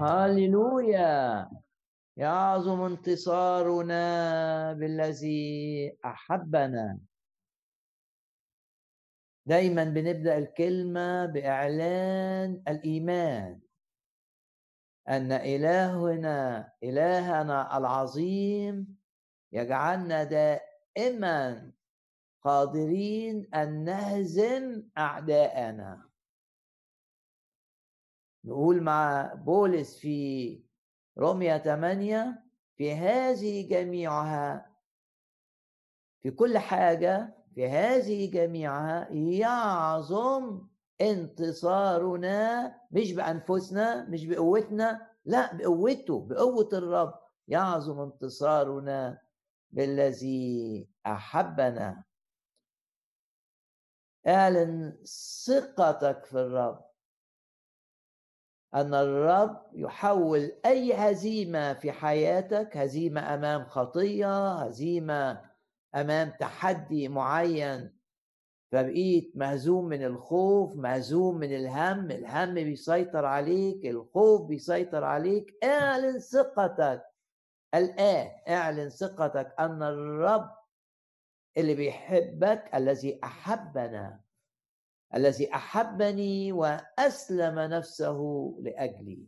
هللويا. يعظم انتصارنا بالذي أحبنا. دايما بنبدأ الكلمة بإعلان الإيمان. أن إلهنا إلهنا العظيم يجعلنا دائما قادرين أن نهزم أعداءنا. نقول مع بولس في روميا 8 في هذه جميعها في كل حاجة في هذه جميعها يعظم انتصارنا مش بأنفسنا مش بقوتنا لا بقوته بقوة الرب يعظم انتصارنا بالذي أحبنا. اعلن ثقتك في الرب. أن الرب يحول أي هزيمة في حياتك هزيمة أمام خطية هزيمة أمام تحدي معين. فبقيت مهزوم من الخوف مهزوم من الهم الهم بيسيطر عليك الخوف بيسيطر عليك. اعلن ثقتك. الآن اعلن ثقتك أن الرب اللي بيحبك الذي أحبنا. الذي أحبني وأسلم نفسه لأجلي.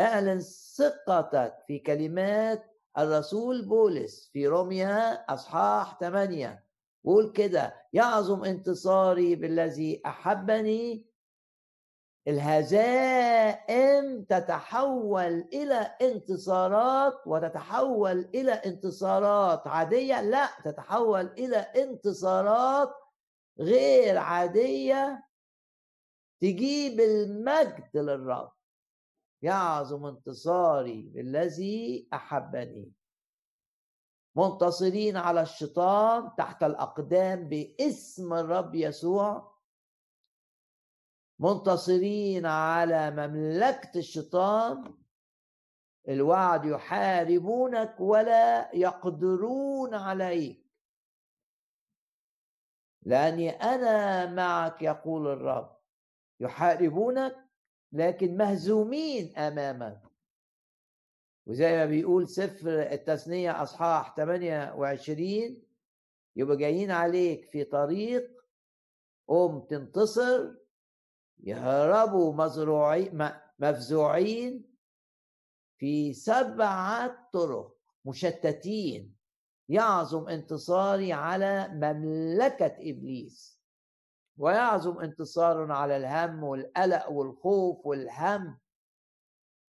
أعلن ثقتك في كلمات الرسول بولس في روميا أصحاح 8 قول كده يعظم انتصاري بالذي أحبني. الهزائم تتحول إلى انتصارات وتتحول إلى انتصارات عادية؟ لا تتحول إلى انتصارات غير عادية تجيب المجد للرب. يعظم انتصاري بالذي أحبني. منتصرين على الشيطان تحت الأقدام باسم الرب يسوع. منتصرين على مملكة الشيطان. الوعد يحاربونك ولا يقدرون عليك. لأني أنا معك يقول الرب. يحاربونك لكن مهزومين أمامك. وزي ما بيقول سفر التثنية أصحاح 28 يبقى جايين عليك في طريق قوم تنتصر. يهربوا مزروعين مفزوعين في سبعة طرق مشتتين. يعظم انتصاري على مملكة إبليس. ويعظم انتصارنا على الهم والقلق والخوف والهم.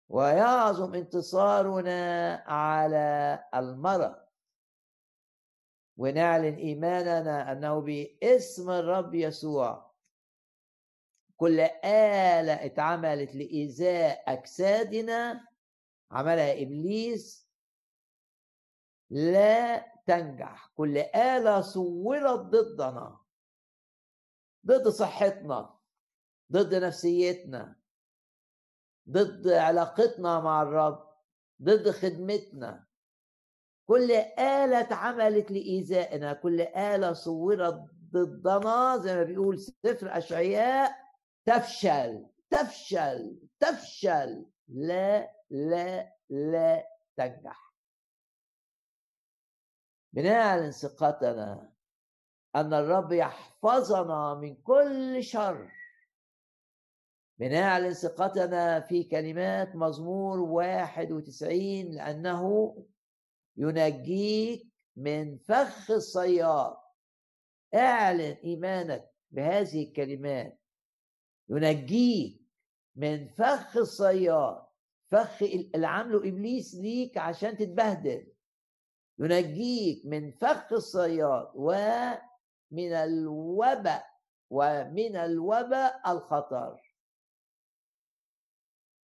ويعظم انتصارنا على المرض. ونعلن إيماننا أنه باسم الرب يسوع كل آلة اتعملت لإيذاء أجسادنا عملها إبليس لا تنجح. كل آلة صورت ضدنا ضد صحتنا ضد نفسيتنا ضد علاقتنا مع الرب ضد خدمتنا. كل آلة اتعملت لإيذائنا كل آلة صورت ضدنا. زي ما بيقول سفر أشعياء تفشل تفشل تفشل. لا لا لا تنجح. بنعلن ثقتنا أن الرب يحفظنا من كل شر. بنعلن ثقتنا في كلمات مزمور 91 لأنه ينجيك من فخ الصياد. أعلن إيمانك بهذه الكلمات. ينجيك من فخ الصياد. فخ اللي عامله إبليس ليك عشان تتبهدل. ينجيك من فخ الصياد ومن الوباء ومن الوباء الخطر.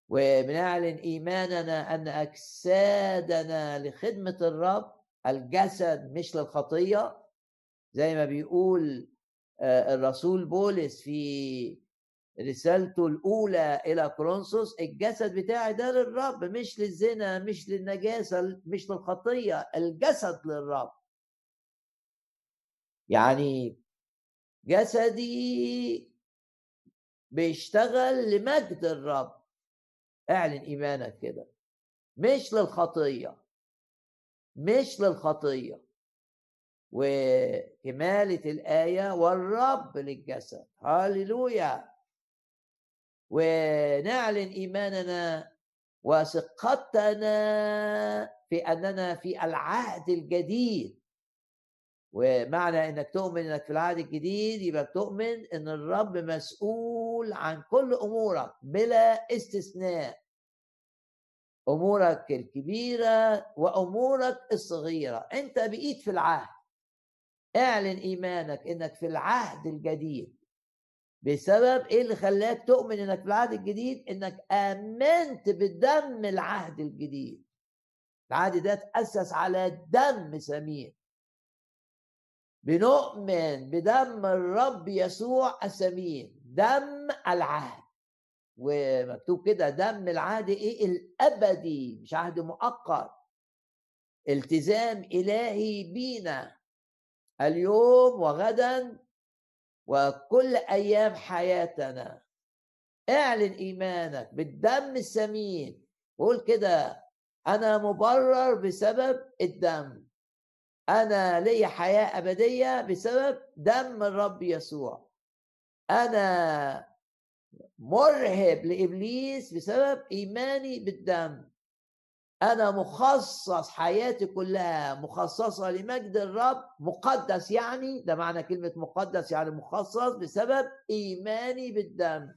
وبنعلن إيماننا أن أجسادنا لخدمة الرب الجسد مش للخطية. زي ما بيقول آه، الرسول بولس في رسالته الأولى إلى كورنثوس الجسد بتاعي ده للرب مش للزنا مش للنجاسة مش للخطية الجسد للرب. يعني جسدي بيشتغل لمجد الرب. اعلن إيمانك كده. مش للخطية مش للخطية. وكمالة الآية والرب للجسد. هاليلويا ونعلن إيماننا وثقتنا في أننا في العهد الجديد. ومعنى إنك تؤمن إنك في العهد الجديد يبقى تؤمن إن الرب مسؤول عن كل أمورك بلا استثناء. أمورك الكبيرة وأمورك الصغيرة. أنت بقيت في العهد. اعلن إيمانك إنك في العهد الجديد. بسبب إيه اللي خلاك تؤمن إنك في العهد الجديد؟ إنك آمنت بدم العهد الجديد. العهد ده تأسس على دم ثمين بنؤمن بدم الرب يسوع الثمين دم العهد. ومكتوب كده دم العهد إيه؟ الأبدي مش عهد مؤقت. التزام إلهي بينا. اليوم وغدا وكل أيام حياتنا. اعلن إيمانك بالدم الثمين قول كده أنا مبرر بسبب الدم. أنا لي حياة أبدية بسبب دم الرب يسوع. أنا مرهب لإبليس بسبب إيماني بالدم. أنا مخصص حياتي كلها مخصصة لمجد الرب مقدس يعني ده معنى كلمة مقدس يعني مخصص بسبب إيماني بالدم.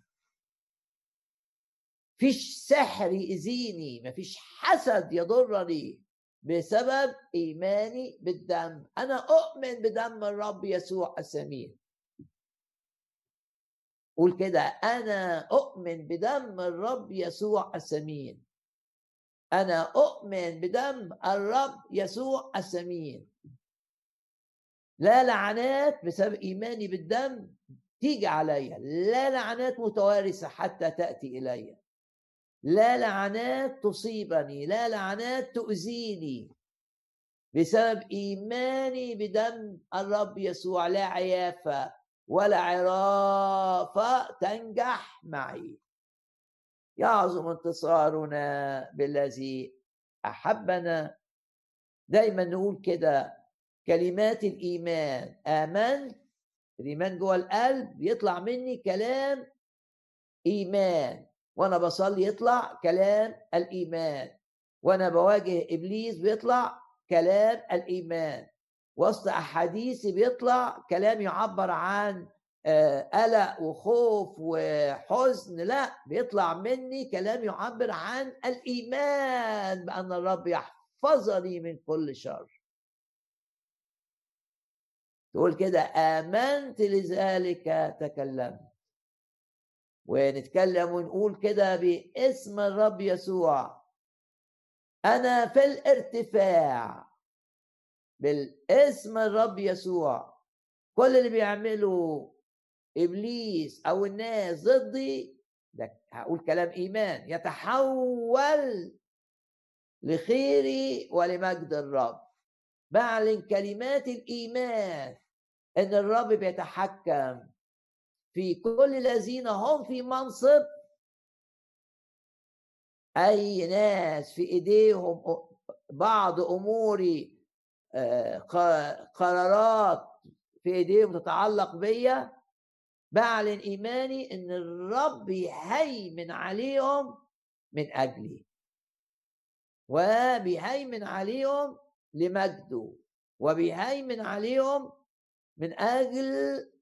فيش سحر يأذيني مفيش حسد يضرني بسبب إيماني بالدم. أنا أؤمن بدم الرب يسوع الثمين قول كده أنا أؤمن بدم الرب يسوع الثمين أنا أؤمن بدم الرب يسوع الثمين لا لعنات بسبب إيماني بالدم تيجي عليا. لا لعنات متوارثة حتى تأتي الي لا لعنات تصيبني. لا لعنات تؤذيني. بسبب إيماني بدم الرب يسوع. لا عيافة ولا عرافة تنجح معي. يعظم انتصارنا بالذي أحبنا. دايما نقول كده كلمات الإيمان آمنت الايمان جوه القلب يطلع مني كلام إيمان وأنا بصلي يطلع كلام الإيمان وأنا بواجه إبليس بيطلع كلام الإيمان وسط احاديثي بيطلع كلام يعبر عن قلق وخوف وحزن لا بيطلع مني كلام يعبر عن الإيمان بأن الرب يحفظني من كل شر. تقول كده آمنت لذلك تكلمت. ونتكلم ونقول كده باسم الرب يسوع. أنا في الارتفاع بالاسم الرب يسوع. كل اللي بيعمله إبليس أو الناس ضدي ده هقول كلام إيمان يتحول لخيري ولمجد الرب. بعلن كلمات الإيمان إن الرب بيتحكم في كل الذين هم في منصب. أي ناس في إيديهم بعض أموري آه، قرارات في إيديهم تتعلق بيا بعلن ايماني إن الرب يهيمن عليهم من أجلي. وبيهيمن عليهم لمجده وبيهيمن عليهم من أجل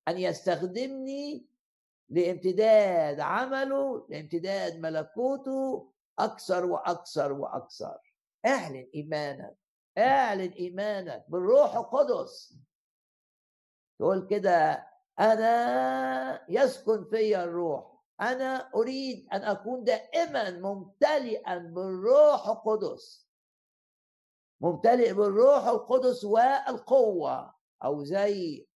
أن يستخدمني لامتداد عمله لامتداد ملكوته أكثر وأكثر وأكثر. اعلن إيمانك اعلن إيمانك بالروح القدس. تقول كده أنا يسكن في الروح. أنا أريد أن أكون دائما ممتلئا بالروح القدس. ممتلئ بالروح القدس والقوة. أو زي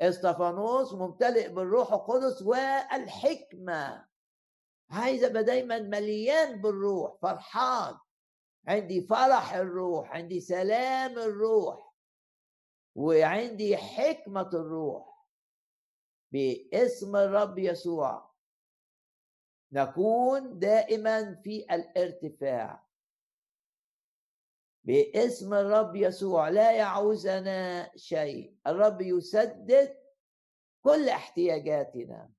استفانوس ممتلئ بالروح القدس والحكمة. عايز أبقى دايما مليان بالروح. فرحان. عندي فرح الروح. عندي سلام الروح. وعندي حكمة الروح. باسم الرب يسوع. نكون دائما في الارتفاع. باسم الرب يسوع لا يعوزنا شيء. الرب يسدد كل احتياجاتنا.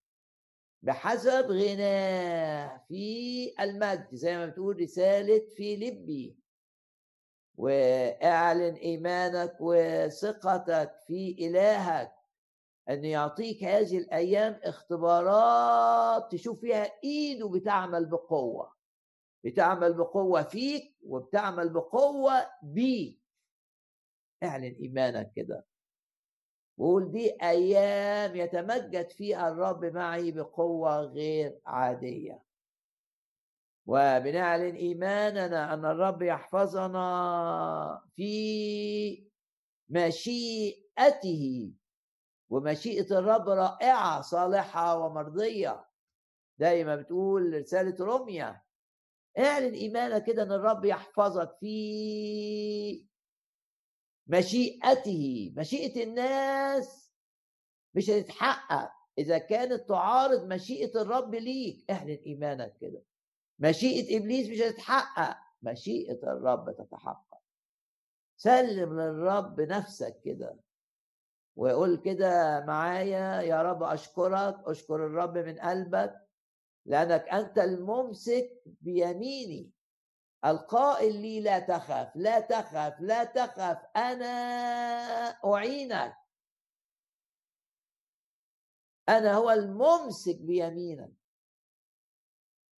بحسب غناه في المجد زي ما بتقول رسالة في لبي واعلن إيمانك وثقتك في إلهك. أن يعطيك هذه الأيام اختبارات تشوف فيها إيده بتعمل بقوة. بتعمل بقوة فيك وبتعمل بقوة بيك. اعلن إيمانك كده. وقول دي أيام يتمجد فيها الرب معي بقوة غير عادية. وبنعلن إيماننا أن الرب يحفظنا في مشيئته. ومشيئة الرب رائعة صالحة ومرضية. دايما بتقول رسالة روميا اعلن إيمانك كده أن الرب يحفظك في مشيئته. مشيئة الناس مش هتتحقق إذا كانت تعارض مشيئة الرب ليك. اعلن إيمانك كده. مشيئة إبليس مش هتتحقق مشيئة الرب تتحقق. سلم للرب نفسك كده. ويقول كده معايا يا رب أشكرك أشكر الرب من قلبك لأنك أنت الممسك بيميني القائل لي لا تخف لا تخف لا تخف أنا أعينك. أنا هو الممسك بيمينك.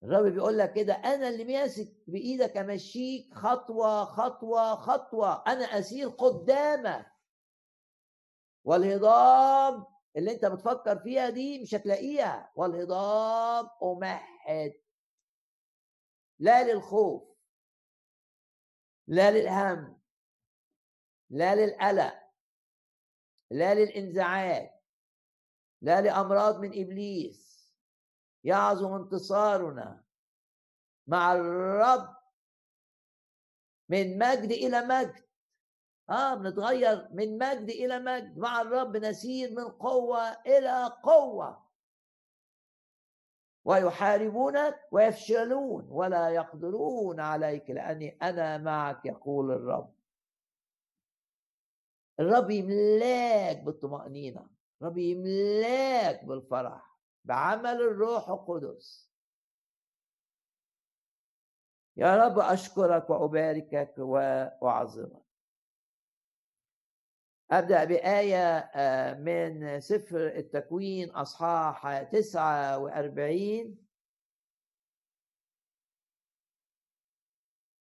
الرب بيقول لك كده أنا اللي ماسك بإيدك أمشيك خطوة خطوة خطوة أنا أسير قدامك. والهضاب اللي انت بتفكر فيها دي مش هتلاقيها. والهضاب أمهد. لا للخوف. لا للهم. لا للقلق. لا للانزعاج. لا لأمراض من إبليس. يعظم انتصارنا مع الرب من مجد إلى مجد. آه بنتغير من مجد إلى مجد. مع الرب نسير من قوة إلى قوة. ويحاربونك ويفشلون ولا يقدرون عليك لأني أنا معك يقول الرب. الرب يملاك بالطمأنينة الرب يملاك بالفرح بعمل الروح القدس. يا رب أشكرك وأباركك وأعظمك. أبدأ بآية آه، من سفر التكوين أصحاح 49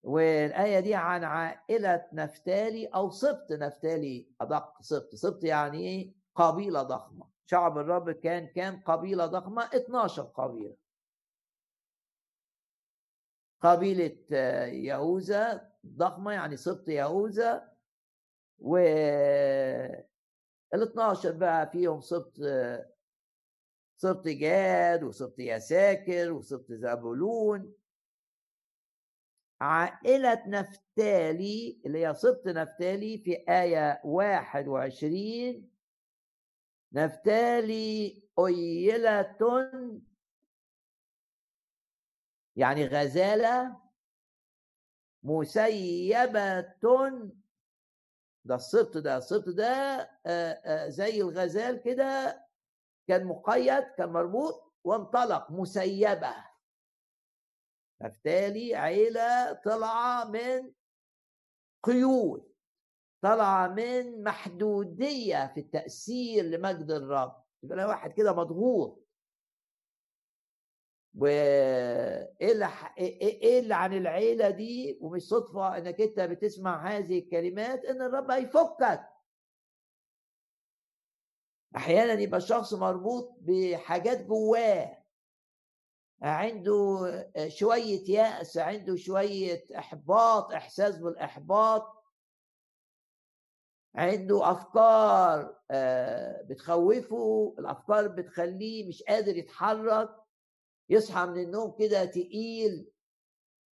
والآية دي عن عائلة نفتالي أو سبط نفتالي أدق سبط. سبط يعني إيه؟ قبيلة ضخمة. شعب الرب كان كان قبيلة ضخمة؟ 12 قبيلة. قبيلة آه، يهوذا ضخمة يعني سبط يهوذا. و ال 12 بقى فيهم سبط سبط جاد وسبط يساكر وسبط زبولون عائلة نفتالي اللي هي سبط نفتالي في آية 21 نفتالي أيلة يعني غزالة مسيبة ده السبط ده السبط ده زي الغزال كده كان مقيد كان مربوط وانطلق مسيبة. فبالتالي عيلة طالعة من قيود طالعة من محدودية في التأثير لمجد الرب. يبقى واحد كده مضغوط وإيه اللي إيه اللي عن العيلة دي؟ ومش صدفة إنك أنت بتسمع هذه الكلمات إن الرب هيفكك. أحيانا يبقى الشخص مربوط بحاجات جواه. عنده شوية يأس عنده شوية إحباط إحساس بالإحباط. عنده أفكار آه، بتخوفه الأفكار بتخليه مش قادر يتحرك. يصحى من النوم كده تقيل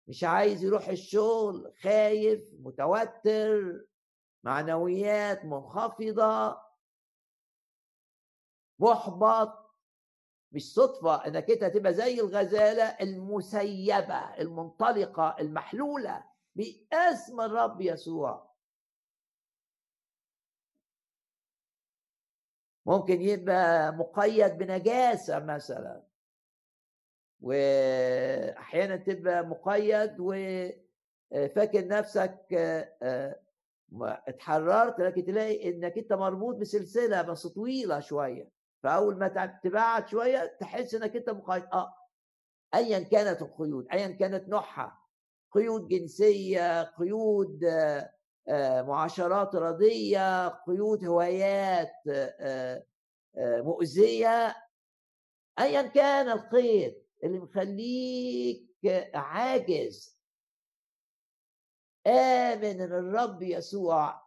مش عايز يروح الشغل خايف متوتر معنويات منخفضة. محبط. مش صدفة إنك أنت هتبقى زي الغزالة المسيبة المنطلقة المحلولة باسم الرب يسوع. ممكن يبقى مقيد بنجاسة مثلا. وأحيانا تبقى مقيد وفاكر نفسك آه، اتحررت لكن تلاقي إنك أنت مربوط بسلسلة بس طويلة شوية. فأول ما تبعد شوية تحس إنك أنت مقيد. آه. ايا كانت القيود ايا كانت نوعها. قيود جنسية قيود آه، معاشرات رضية قيود هوايات آه، مؤذية. ايا كان القيد. اللي مخليك عاجز. آمن إن الرب يسوع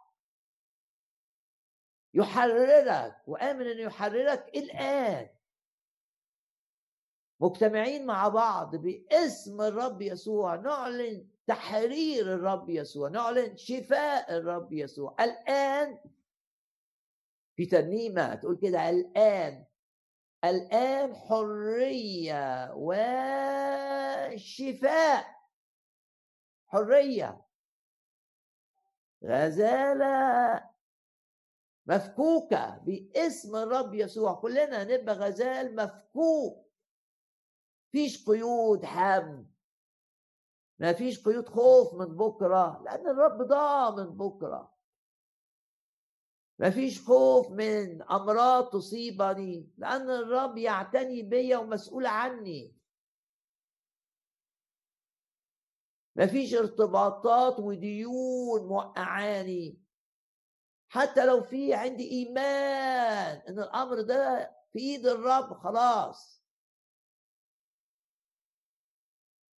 يحررك وآمن إنه يحررك الآن. مجتمعين مع بعض باسم الرب يسوع نعلن تحرير الرب يسوع نعلن شفاء الرب يسوع. الآن في ترنيمة تقول كده الآن الآن حرية وشفاء. حرية. غزالة مفكوكة باسم الرب يسوع. كلنا نبقى غزال مفكوك. فيش قيود هم ما فيش قيود خوف من بكرة لأن الرب ضامن بكرة. ما فيش خوف من أمراض تصيبني لأن الرب يعتني بيا ومسؤول عني. مفيش ارتباطات وديون موقعاني. حتى لو في عندي إيمان إن الأمر ده في إيد الرب خلاص.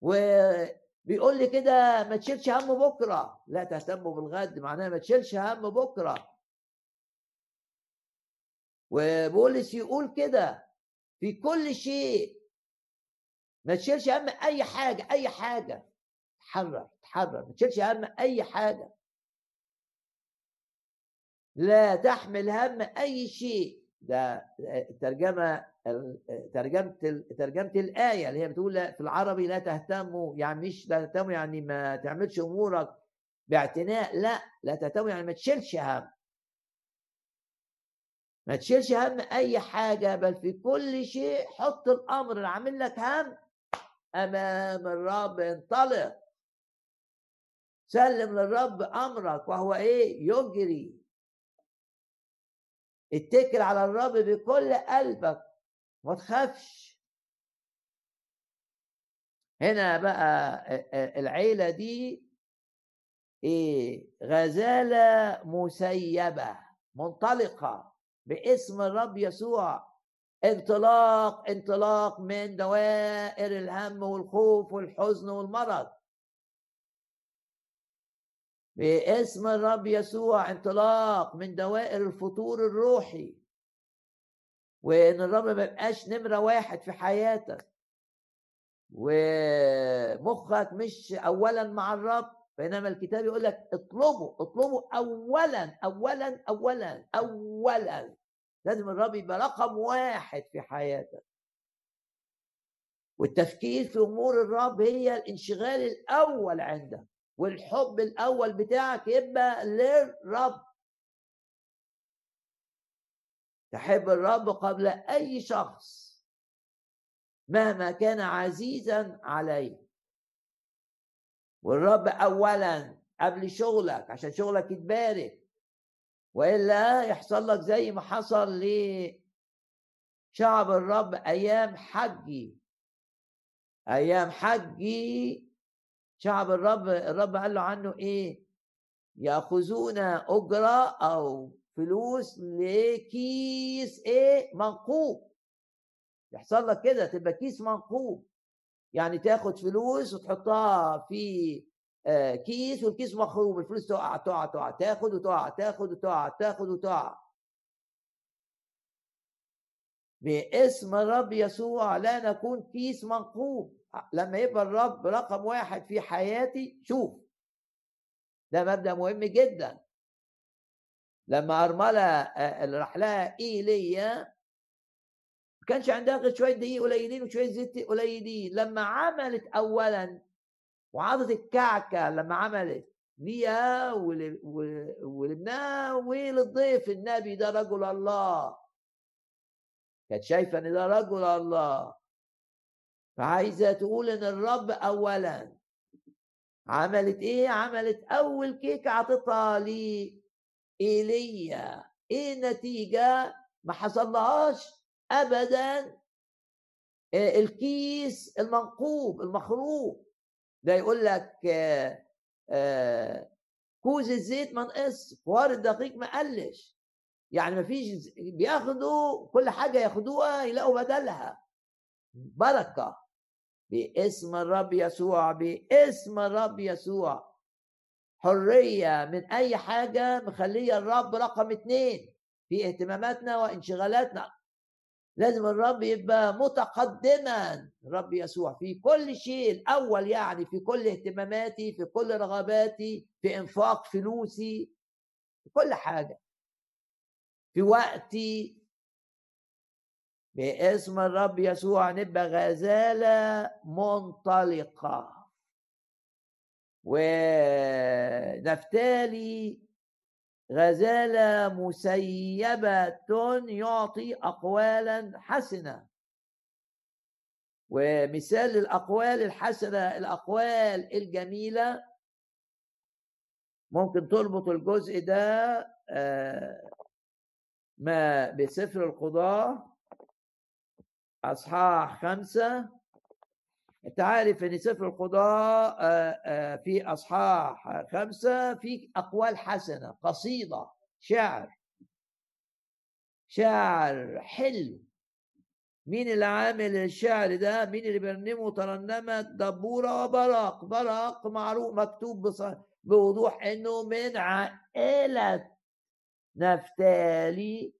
وبيقول لي كده ما تشيلش هم بكرة. لا تهتموا بالغد معناها ما تشيلش هم بكرة. وبولس يقول كده في كل شيء. ما تشيلش هم أي حاجة أي حاجة. تحرر تحرر. ما تشيلش هم أي حاجة. لا تحمل هم أي شيء. ده ترجمة ترجمة ترجمة الآية اللي هي بتقول في العربي لا تهتموا. يعني مش لا تهتموا يعني ما تعملش أمورك باعتناء. لا لا تهتموا. يعني ما تشيلش هم. ما تشيلش هم أي حاجة بل في كل شيء حط الأمر اللي عامل لك هم أمام الرب. انطلق. سلم للرب أمرك وهو إيه؟ يجري. اتكل على الرب بكل قلبك ما تخافش. هنا بقى العيلة دي إيه؟ غزالة مسيبة منطلقة. باسم الرب يسوع. انطلاق انطلاق من دوائر الهم والخوف والحزن والمرض. باسم الرب يسوع انطلاق من دوائر الفطور الروحي. وإن الرب ما يبقاش نمرة واحد في حياتك. ومخك مش اولا مع الرب. بينما الكتاب يقول لك اطلبوا اطلبوا اولا اولا اولا اولا. لازم الرب يبقى رقم واحد في حياتك. والتفكير في أمور الرب هي الانشغال الأول عندك والحب الأول بتاعك يبقى للرب. تحب الرب قبل أي شخص مهما كان عزيزا عليه. والرب اولا قبل شغلك عشان شغلك يتبارك. وإلا يحصل لك زي ما حصل لشعب الرب أيام حجي. أيام حجي شعب الرب الرب قال له عنه إيه؟ يأخذون أجرة أو فلوس لكيس إيه؟ منقوب. يحصل لك كده تبقى كيس منقوب. يعني تاخد فلوس وتحطها في آه، كيس والكيس مخروب الفلوس تقع تقع تقع تاخد وتقع تاخد وتقع تاخد وتقع. باسم الرب يسوع لا نكون كيس منقوب. لما يبقى الرب رقم واحد في حياتي شوف. ده مبدأ مهم جدا. لما أرملة اللي راح لها إيليا كانش عندها غير شوية دقيق قليلين وشوية زيت قليلين. لما عملت اولا وعضت الكعكة لما عملت ليها ولابنها وللضيف النبي ده رجل الله. كانت شايفة إن ده رجل الله. فعايزة تقول إن الرب اولا. عملت إيه؟ عملت أول كيكه عطتها إيليا. إيه النتيجة؟ ما حصلهاش. ابدا. الكيس المنقوب المخروق ده يقول لك كوز الزيت ما نقص فوار الدقيق ما قلش يعني ما فيش بياخدوا كل حاجة ياخدوها يلاقوا بدلها. بركة. باسم الرب يسوع باسم الرب يسوع. حرية من أي حاجة مخلية الرب رقم اتنين في اهتماماتنا وانشغالاتنا. لازم الرب يبقى متقدما. الرب يسوع في كل شيء الأول يعني في كل اهتماماتي في كل رغباتي في إنفاق فلوسي في كل حاجة. في وقتي. باسم الرب يسوع نبقى غزالة منطلقة. ونفتالي غزالة مسيبة يعطي أقوالا حسنة. ومثال الأقوال الحسنة الأقوال الجميلة ممكن تربط الجزء ده آه، ما بسفر القضاء أصحاح خمسة أنت عارف إن سفر القضاء آه، آه، في أصحاح خمسة في أقوال حسنة قصيدة شعر. شعر حلو. مين اللي عامل الشعر ده؟ مين اللي بيرنمه؟ ترنمت دبورة وبراق. براق معروف مكتوب بوضوح إنه من عائلة نفتالي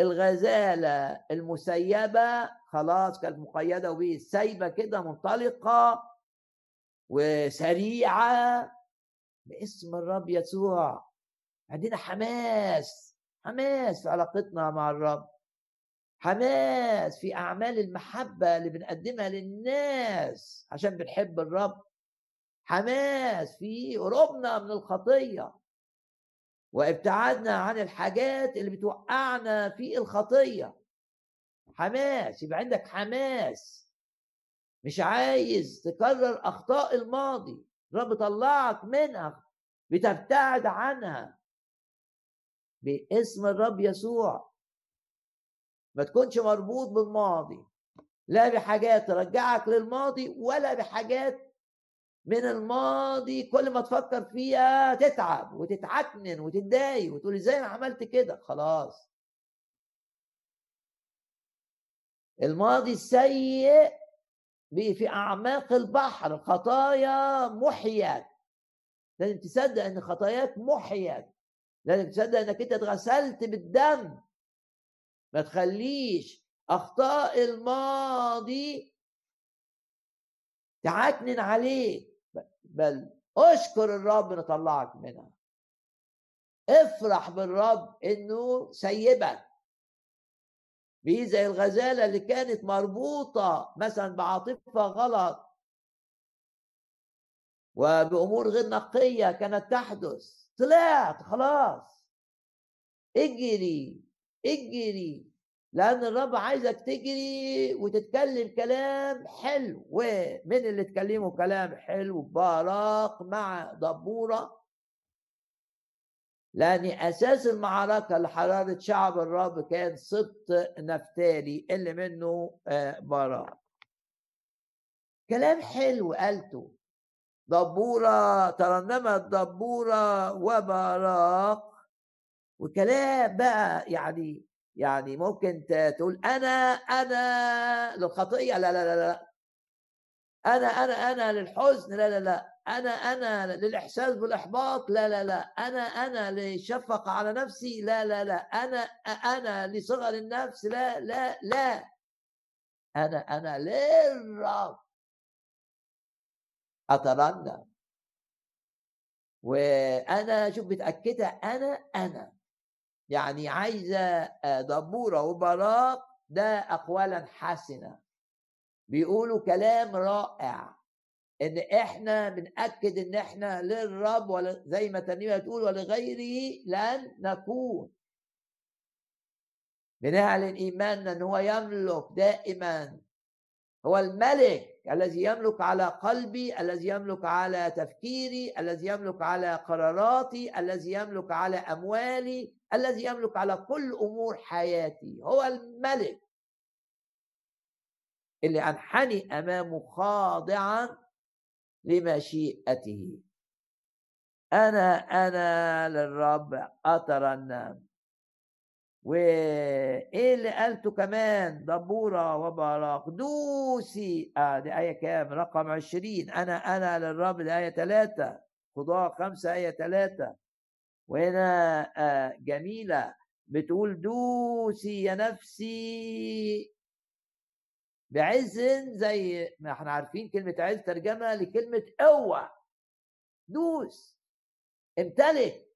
الغزالة المسيبة خلاص كانت مقيدة وبيه سايبه كده منطلقة وسريعة باسم الرب يسوع. عندنا حماس حماس في علاقتنا مع الرب. حماس في أعمال المحبة اللي بنقدمها للناس عشان بنحب الرب. حماس في قربنا من الخطية. وابتعادنا عن الحاجات اللي بتوقعنا في الخطية. حماس يبقى عندك حماس. مش عايز تكرر أخطاء الماضي. رب طلعك منها بتبتعد عنها. باسم الرب يسوع. ما تكونش مربوط بالماضي. لا بحاجات ترجعك للماضي ولا بحاجات من الماضي. كل ما تفكر فيها تتعب وتتعكنن وتتضايق وتقول إزاي أنا عملت كده؟ خلاص. الماضي السيء في أعماق البحر خطايا محيت لازم تصدق إن خطاياك محيت لازم تصدق إنك أنت اتغسلت بالدم. ما تخليش أخطاء الماضي تعكنن عليك. بل أشكر الرب ان طلعك منها. افرح بالرب إنه سيبك. دي زي الغزالة اللي كانت مربوطة مثلا بعاطفة غلط. وبأمور غير نقية كانت تحدث. طلعت خلاص. اجري اجري. لأن الرب عايزك تجري وتتكلم كلام حلو. ومن اللي تكلموا كلام حلو؟ باراق مع دبورة. لأن أساس المعركة لحرارة شعب الرب كان سبط نفتالي اللي منه آه، براء. كلام حلو قالته. دبورة ترنمت دبورة وبراق. وكلام بقى يعني يعني ممكن تقول أنا أنا للخطية لا لا لا لا. أنا أنا أنا للحزن لا لا لا. أنا أنا للإحساس بالإحباط؟ لا لا لا. أنا أنا للشفقه على نفسي؟ لا لا لا. أنا أنا لصغر النفس؟ لا لا لا. أنا أنا للرب. أترنم. وأنا شوف متأكدة أنا أنا. يعني عايزة دبورة وبراق ده اقوالا حسنه بيقولوا كلام رائع. إن إحنا بنأكد إن إحنا للرب ولا زي ما تنميه تقول ولغيره لن نكون. بنعلن ايماننا إن هو يملك دائما. هو الملك الذي يملك على قلبي الذي يملك على تفكيري الذي يملك على قراراتي الذي يملك على أموالي الذي يملك على كل أمور حياتي. هو الملك. اللي أنحني أمامه خاضعا لمشيئته. أنا أنا للرب اترنم وإيه اللي قالته كمان؟ دبورة وبراق. دوسي. آه دي آية كام؟ رقم عشرين. أنا أنا للرب دي آية ثلاثة خضاع خمسة آية ثلاثة وهنا آه جميلة. بتقول دوسي يا نفسي. بعز زي ما إحنا عارفين كلمة عز ترجمة لكلمة قوة دوس امتلك.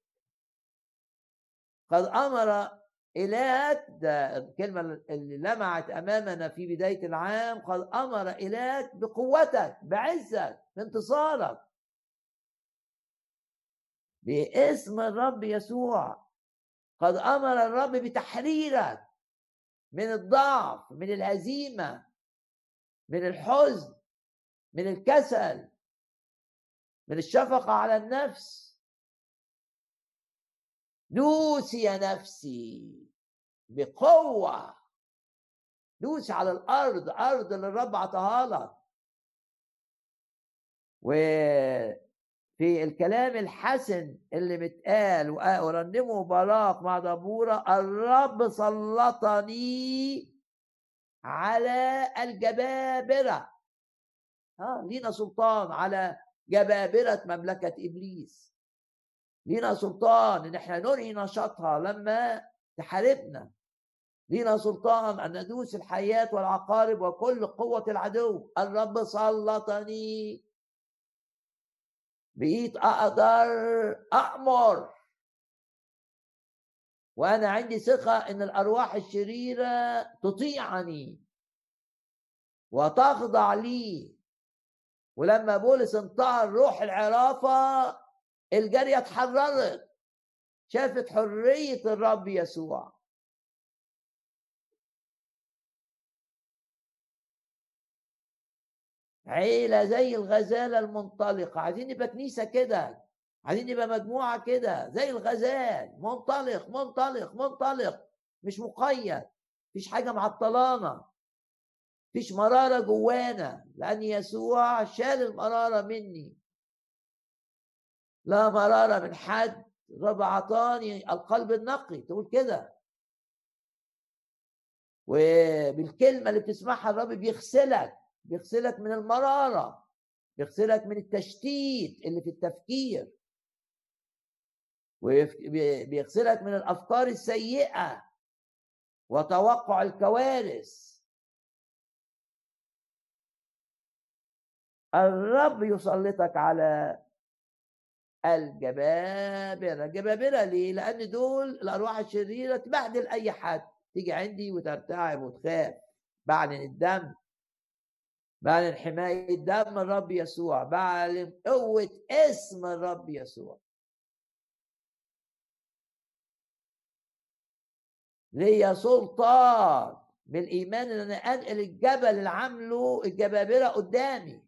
قد أمر إلهك ده الكلمة اللي لمعت أمامنا في بداية العام. قد أمر إلهك بقوتك بعزك بانتصارك. باسم الرب يسوع. قد أمر الرب بتحريرك من الضعف من الهزيمة. من الحزن من الكسل من الشفقة على النفس. دوسي يا نفسي بقوة. دوسي على الأرض أرض اللي الرب عطاها لك. وفي الكلام الحسن اللي متقال ورنمه براق مع دبورة الرب سلطني على الجبابرة. ها لينا سلطان على جبابرة مملكة إبليس. لينا سلطان إن إحنا ننهي نشاطها لما تحاربنا. لينا سلطان أن ندوس الحياة والعقارب وكل قوة العدو. الرب سلطني. بقيت أقدر أمر وأنا عندي ثقة إن الأرواح الشريرة تطيعني وتخضع لي. ولما بولس انطهر روح العرافة الجارية اتحررت. شافت حرية الرب يسوع. عيلة زي الغزالة المنطلقة. عايزين نبقى كنيسة كده. عايزين نبقى مجموعة كده زي الغزال. منطلق منطلق منطلق. مش مقيد. مفيش حاجة معطلانا مفيش مرارة جوانا. لأن يسوع شال المرارة مني. لا مرارة من حد. الرب أعطاني القلب النقي. تقول كده. وبالكلمة اللي بتسمعها الرب بيغسلك. بيغسلك من المرارة. بيغسلك من التشتيت اللي في التفكير. وبيغسلك من الأفكار السيئة وتوقع الكوارث. الرب يسلطك على الجبابرة. جبابرة ليه؟ لأن دول الأرواح الشريرة تبهدل أي حد. تيجي عندي وترتعب وتخاف. بعلن الدم. بعلن حماية دم الرب يسوع. بعلن قوة اسم الرب يسوع. ليا سلطان بالإيمان إن أنا أنقل الجبل اللي عامله الجبابرة قدامي.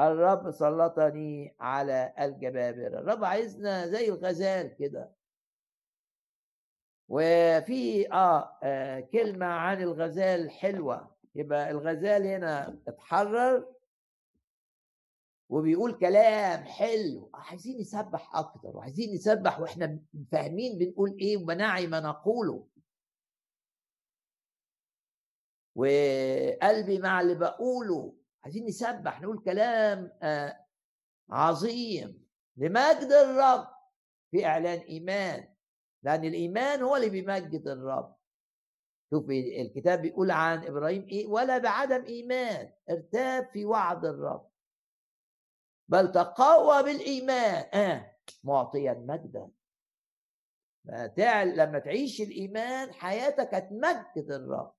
الرب سلطني على الجبابرة. الرب عايزنا زي الغزال كده. وفي آه, آه كلمة عن الغزال حلوة. يبقى الغزال هنا اتحرر. وبيقول كلام حلو. عايزين نسبح أكتر وعايزين نسبح وإحنا فاهمين بنقول إيه وبنعي ما نقوله. وقلبي مع اللي بقوله. عايزين نسبح نقول كلام آه، عظيم. لمجد الرب في إعلان إيمان. لأن الإيمان هو اللي بيمجد الرب. شوف الكتاب بيقول عن إبراهيم إيه؟ ولا بعدم إيمان ارتاب في وعد الرب. بل تقوى بالإيمان. آه معطيا مجدا. لما تعيش الإيمان حياتك هتمجد الرب.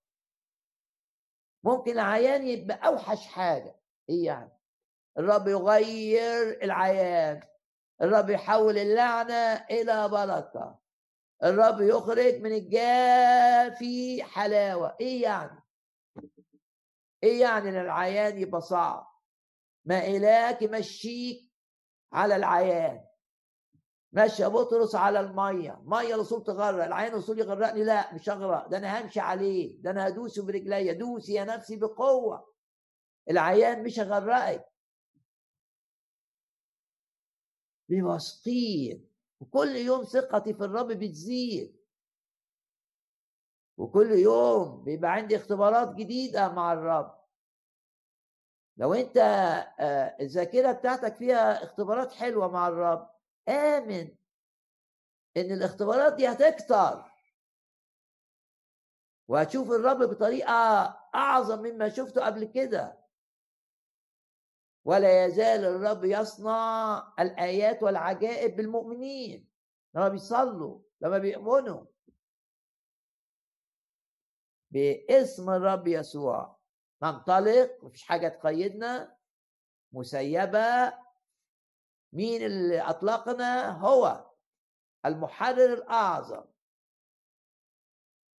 ممكن العيان يبقى أوحش حاجة. إيه يعني؟ الرب يغير العيان. الرب يحول اللعنة إلى بركة. الرب يخرج من الجافي حلاوة. إيه يعني؟ إيه يعني إن العيان يبقى صعب؟ ما إلهك يمشيك على العيان. مشى بطرس على المية. مية الرسول تغرق. العين الرسول يغرقني. لا مش هغرق ده أنا همشي عليه. ده أنا هدوسه برجليا دوسي يا نفسي بقوة. العيان مش هغرقك. واثقين وكل يوم ثقتي في الرب بتزيد. وكل يوم بيبقى عندي اختبارات جديدة مع الرب. لو انت آه، الذاكرة بتاعتك فيها اختبارات حلوة مع الرب آمن إن الاختبارات دي هتكتر. وهتشوف الرب بطريقة أعظم مما شفته قبل كده. ولا يزال الرب يصنع الآيات والعجائب بالمؤمنين لما بيصلوا لما بيؤمنوا. باسم الرب يسوع. ننطلق مفيش حاجة تقيدنا مسيبة. مين اللي أطلقنا؟ هو المحرر الأعظم.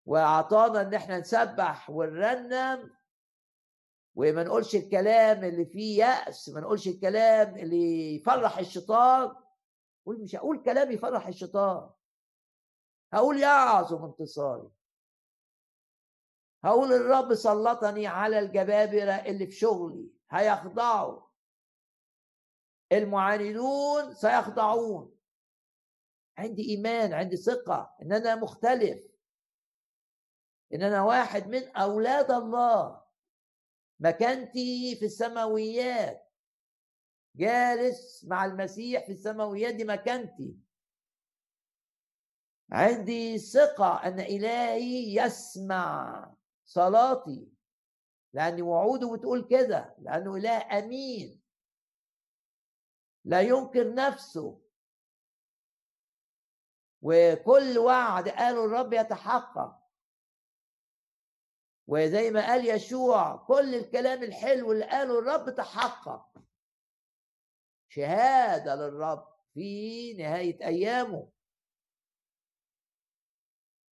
وأعطانا إن إحنا نسبح ونرنم. وما نقولش الكلام اللي فيه يأس ما نقولش الكلام اللي يفرح الشيطان. مش هقول كلام يفرح الشيطان. هقول يعظم انتصاري. هقول الرب سلطني على الجبابرة اللي في شغلي هيخضعوا. المعاندون سيخضعون. عندي إيمان عندي ثقة إن أنا مختلف. إن أنا واحد من أولاد الله. مكانتي في السماويات. جالس مع المسيح في السماويات دي مكانتي. عندي ثقة إن إلهي يسمع. صلاتي لأن وعوده بتقول كده لأنه إله أمين. لا ينكر نفسه. وكل وعد قاله الرب يتحقق. وزي ما قال يشوع كل الكلام الحلو اللي قاله الرب تحقق. شهادة للرب في نهاية أيامه.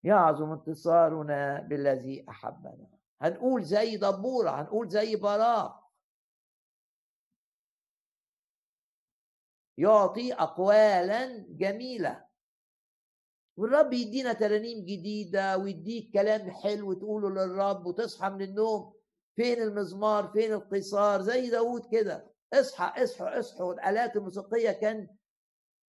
يعظم انتصارنا بالذي أحبنا. هنقول زي دبورة هنقول زي براق. يعطي أقوالا جميلة. والرب يدينا ترانيم جديدة ويديك كلام حلو تقوله للرب وتصحى من النوم. فين المزمار؟ فين القيصار زي داود كده. اصحى اصحى اصحى. والآلات الموسيقية كان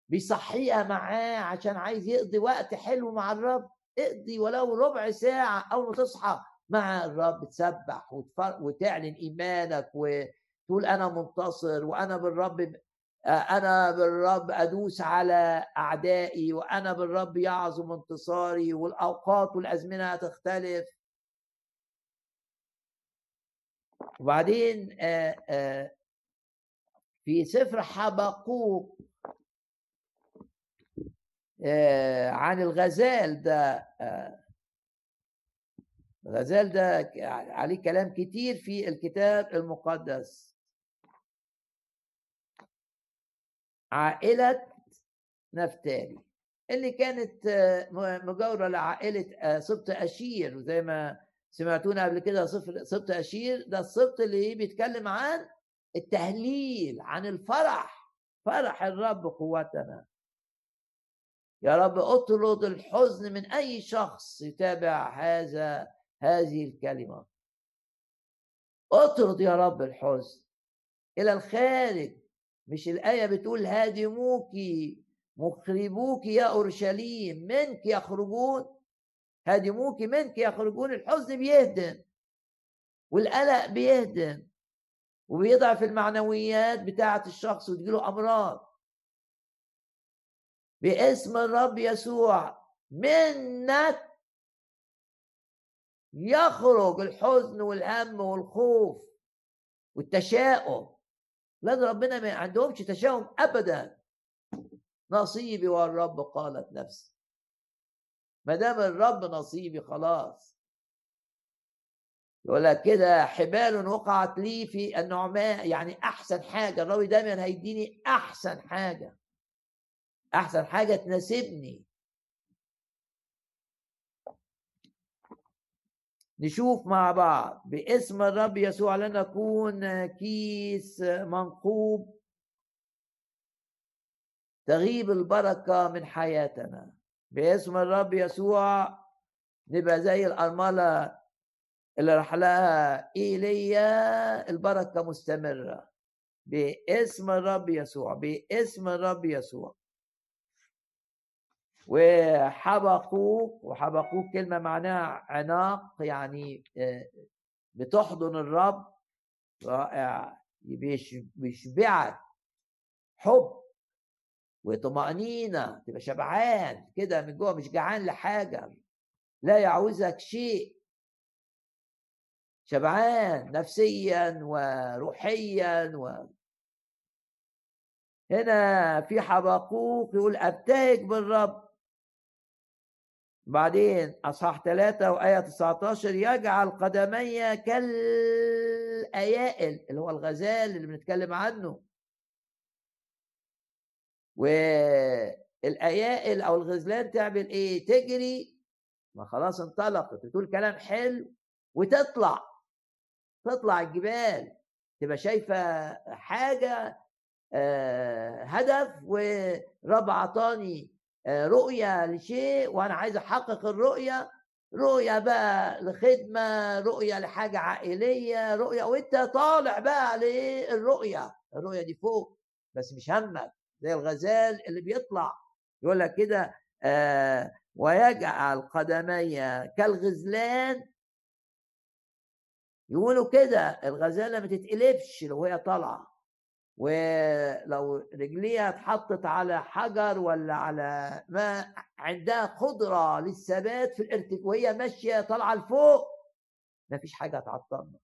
بيصحيها معاه عشان عايز يقضي وقت حلو مع الرب. اقضي ولو ربع ساعة أول ما تصحى مع الرب تسبح وتعلن إيمانك وتقول أنا منتصر وأنا بالرب أنا بالرب أدوس على أعدائي وأنا بالرب يعظم انتصاري والأوقات والأزمنة تختلف وبعدين في سفر حبقوق عن الغزال ده الغزال ده عليه كلام كتير في الكتاب المقدس. عائلة نفتالي اللي كانت مجاورة لعائلة سبط أشير. وزي ما سمعتونا قبل كده سبط أشير ده السبط اللي بيتكلم عن التهليل عن الفرح فرح الرب قوتنا. يا رب اطرد الحزن من أي شخص يتابع هذا هذه الكلمة. اطرد يا رب الحزن إلى الخارج. مش الآية بتقول هادموك مخربوك يا أورشليم منك يخرجون. هادموك منك يخرجون. الحزن بيهدم والقلق بيهدم وبيضعف المعنويات بتاعة الشخص وتجيله أمراض. باسم الرب يسوع منك يخرج الحزن والهم والخوف والتشاؤم. لأن ربنا ما عندهمش تشاؤم ابدا. نصيبي والرب قالت نفسي. ما دام الرب نصيبي خلاص. يقول لك كده حبال وقعت لي في النعماء يعني أحسن حاجة. الراوي دايما هيديني أحسن حاجة. أحسن حاجة تناسبني. نشوف مع بعض. باسم الرب يسوع لنكون كيس منقوب. تغيب البركة من حياتنا. باسم الرب يسوع نبقى زي الأرملة اللي راح لها إيليا. البركة مستمرة. باسم الرب يسوع. باسم الرب يسوع. وحبقوك وحبقوك كلمة معناها عناق يعني آه، بتحضن الرب. رائع. بيشبعك حب وطمأنينة تبقى شبعان كده من جوه مش جعان لحاجة لا يعوزك شيء. شبعان نفسيا وروحيا و. هنا في حبقوق يقول أبتهج بالرب. بعدين أصحاح ثلاثة وآية 19 يجعل قدمي كالأيائل اللي هو الغزال اللي بنتكلم عنه. والأيائل أو الغزلان تعمل إيه؟ تجري. ما خلاص انطلقت. بتقول كلام حلو وتطلع. تطلع الجبال. تبقى شايفة حاجة آه، هدف ورب عطاني آه، رؤية لشيء وأنا عايز أحقق الرؤية. رؤية بقى لخدمة رؤية لحاجة عائلية رؤية وأنت طالع بقى للرؤية. الرؤية دي فوق بس مش همك زي الغزال اللي بيطلع يقول لك كده آه ويجعل قدمي كالغزلان. يقولوا كده الغزالة ما تتقلبش لو هي طالعة. ولو رجليها اتحطت على حجر ولا على ما عندها قدرة للثبات في الارتفاع وهي ماشية طالعة لفوق ما فيش حاجة تعطلنا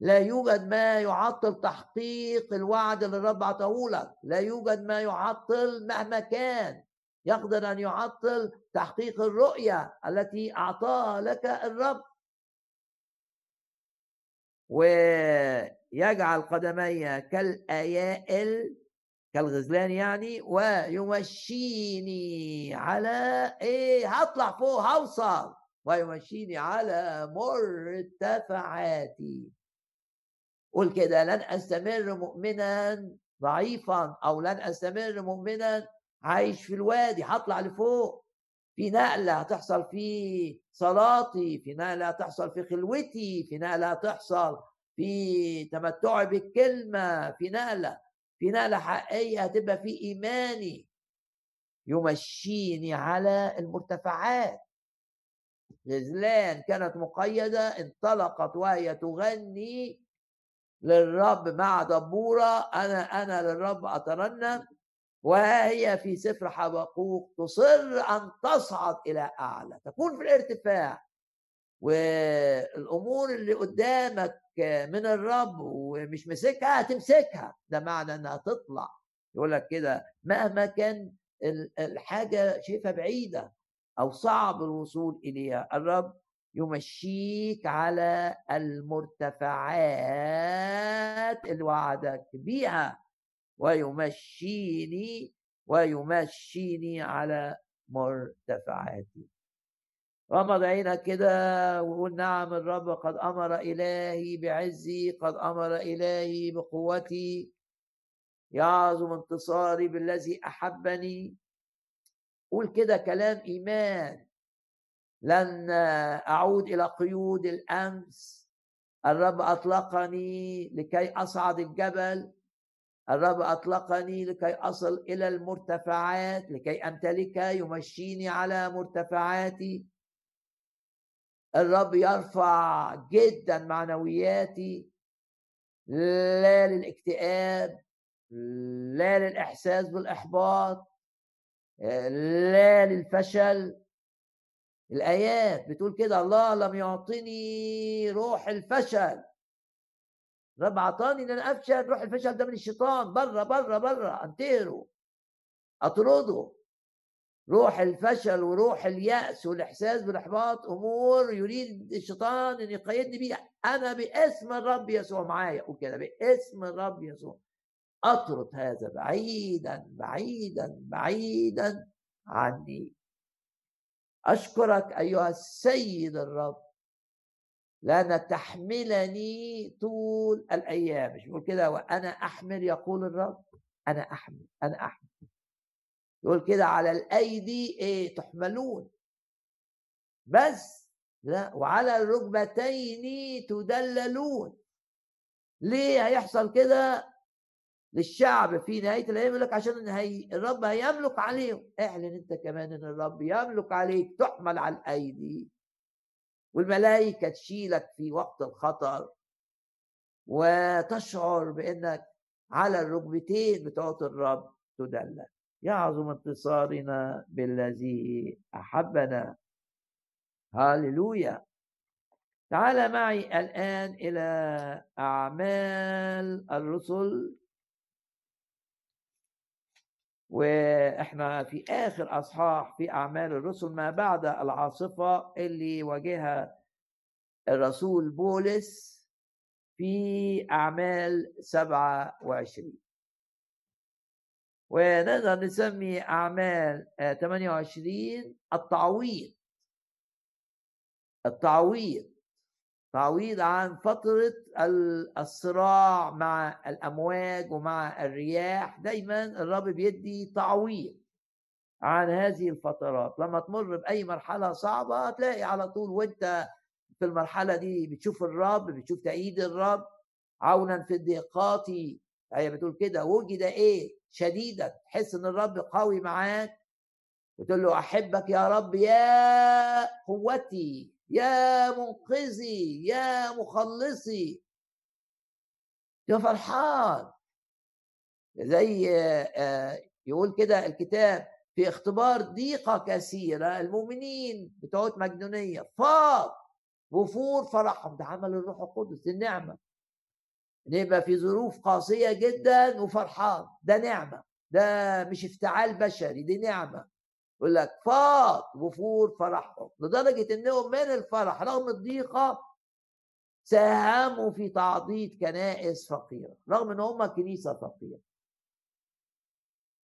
لا يوجد ما يعطل تحقيق الوعد اللي الرب عطاه لا يوجد ما يعطل مهما كان. يقدر أن يعطل تحقيق الرؤية التي أعطاها لك الرب. ويجعل قدمي كالأيائل كالغزلان يعني ويمشيني على إيه؟ هطلع فوق هوصل. ويمشيني على مرتفعاتي. قول كده لن أستمر مؤمنا ضعيفا أو لن أستمر مؤمنا عايش في الوادي هطلع لفوق. في نقلة هتحصل في صلاتي في نقلة هتحصل في خلوتي في نقلة هتحصل في تمتعي بالكلمة في نقلة في نقلة حقيقية هتبقى في إيماني يمشيني على المرتفعات. غزلان كانت مقيدة انطلقت وهي تغني للرب مع دبورة أنا أنا للرب أترنم. وهي في سفر حبقوق تصر أن تصعد إلى أعلى تكون في الارتفاع. والأمور اللي قدامك من الرب ومش مسكها هتمسكها. ده معنى أنها تطلع. يقول لك كده مهما كان الحاجة شايفها بعيدة أو صعب الوصول إليها الرب يمشيك على المرتفعات اللي وعدك بيها. ويمشيني ويمشيني على مرتفعاتي. غمض عينك كده وقول نعم الرب قد أمر إلهي بعزي قد أمر إلهي بقوتي. يعظم انتصاري بالذي أحبني. قول كده كلام إيمان. لن أعود إلى قيود الأمس. الرب أطلقني لكي أصعد الجبل. الرب أطلقني لكي أصل إلى المرتفعات لكي أمتلك يمشيني على مرتفعاتي. الرب يرفع جدا معنوياتي لا للاكتئاب لا للإحساس بالإحباط لا للفشل. الآيات بتقول كده الله لم يعطني روح الفشل. رب عطاني إن أنا أفشل روح الفشل ده من الشيطان. بره بره بره انتهره أطرده. روح الفشل وروح اليأس والإحساس بالإحباط أمور يريد الشيطان أن يقيدني بيها. أنا باسم الرب يسوع معايا. وكده باسم الرب يسوع. أطرد هذا بعيدا بعيدا بعيدا عني. أشكرك أيها السيد الرب. لأن تحملني طول الأيام. مش بيقول كده وأنا أحمل يقول الرب. أنا أحمل أنا أحمل. يقول كده على الأيدي إيه؟ تحملون. بس لا وعلى الركبتين تدللون. ليه هيحصل كده؟ للشعب في نهاية الأيام يقول لك عشان هي الرب هيملك عليهم. اعلن أنت كمان إن الرب يملك عليك. تحمل على الأيدي. والملائكه تشيلك في وقت الخطر وتشعر بإنك على الركبتين بتوع الرب تدلل. يعظم انتصارنا بالذي أحبنا. هاليلويا تعال معي الآن إلى أعمال الرسل. وإحنا في آخر أصحاح في أعمال الرسل ما بعد العاصفة اللي واجهها الرسول بولس في أعمال 27 ونقدر نسمي أعمال 28 التعويض. التعويض. تعويض عن فترة الصراع مع الأمواج ومع الرياح. دايما الرب بيدي تعويض عن هذه الفترات. لما تمر بأي مرحلة صعبة هتلاقي على طول وانت في المرحلة دي بتشوف الرب بتشوف تأييد الرب عونا في الضيقات. هي بتقول كده وجد إيه؟ شديدك تحس إن الرب قوي معاك. وتقول له أحبك يا رب يا قوتي. يا منقذي يا مخلصي. يا فرحان. زي آه، يقول كده الكتاب في اختبار ضيقة كثيرة المؤمنين بتوع مجنونية. فاض. وفور فرحهم. ده عمل الروح القدس النعمة نبقى في ظروف قاسية جدا وفرحان. ده نعمة. ده مش افتعال بشري دي نعمة. يقول لك فاض وفور فرحهم لدرجة إنهم من الفرح رغم الضيقة ساهموا في تعضيد كنائس فقيرة رغم إن هم كنيسة فقيرة.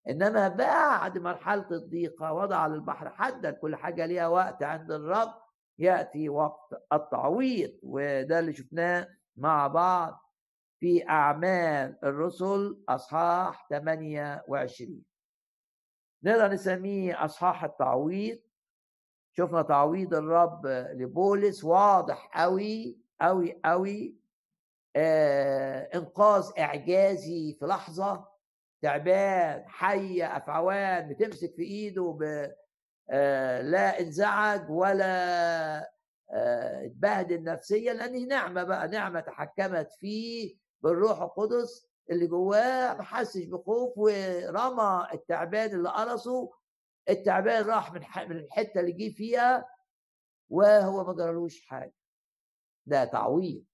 إنما بعد مرحلة الضيقة وضع للبحر حدا كل حاجة ليها وقت عند الرب يأتي وقت التعويض وده اللي شفناه مع بعض في أعمال الرسل أصحاح 28 نقدر نسميه أصحاح التعويض. شفنا تعويض الرب لبولس واضح قوي قوي قوي آه إنقاذ إعجازي في لحظة تعبان حيه أفعوان بتمسك في إيده ب آه لا انزعج ولا آه اتبهدل نفسيا لأن نعمة بقى نعمة تحكمت فيه بالروح القدس. اللي جواه ما حسش بخوف ورمى التعبان اللي قرصه. التعبان راح من من الحتة اللي جه فيها وهو ما جرالوش حاجة. ده تعويض.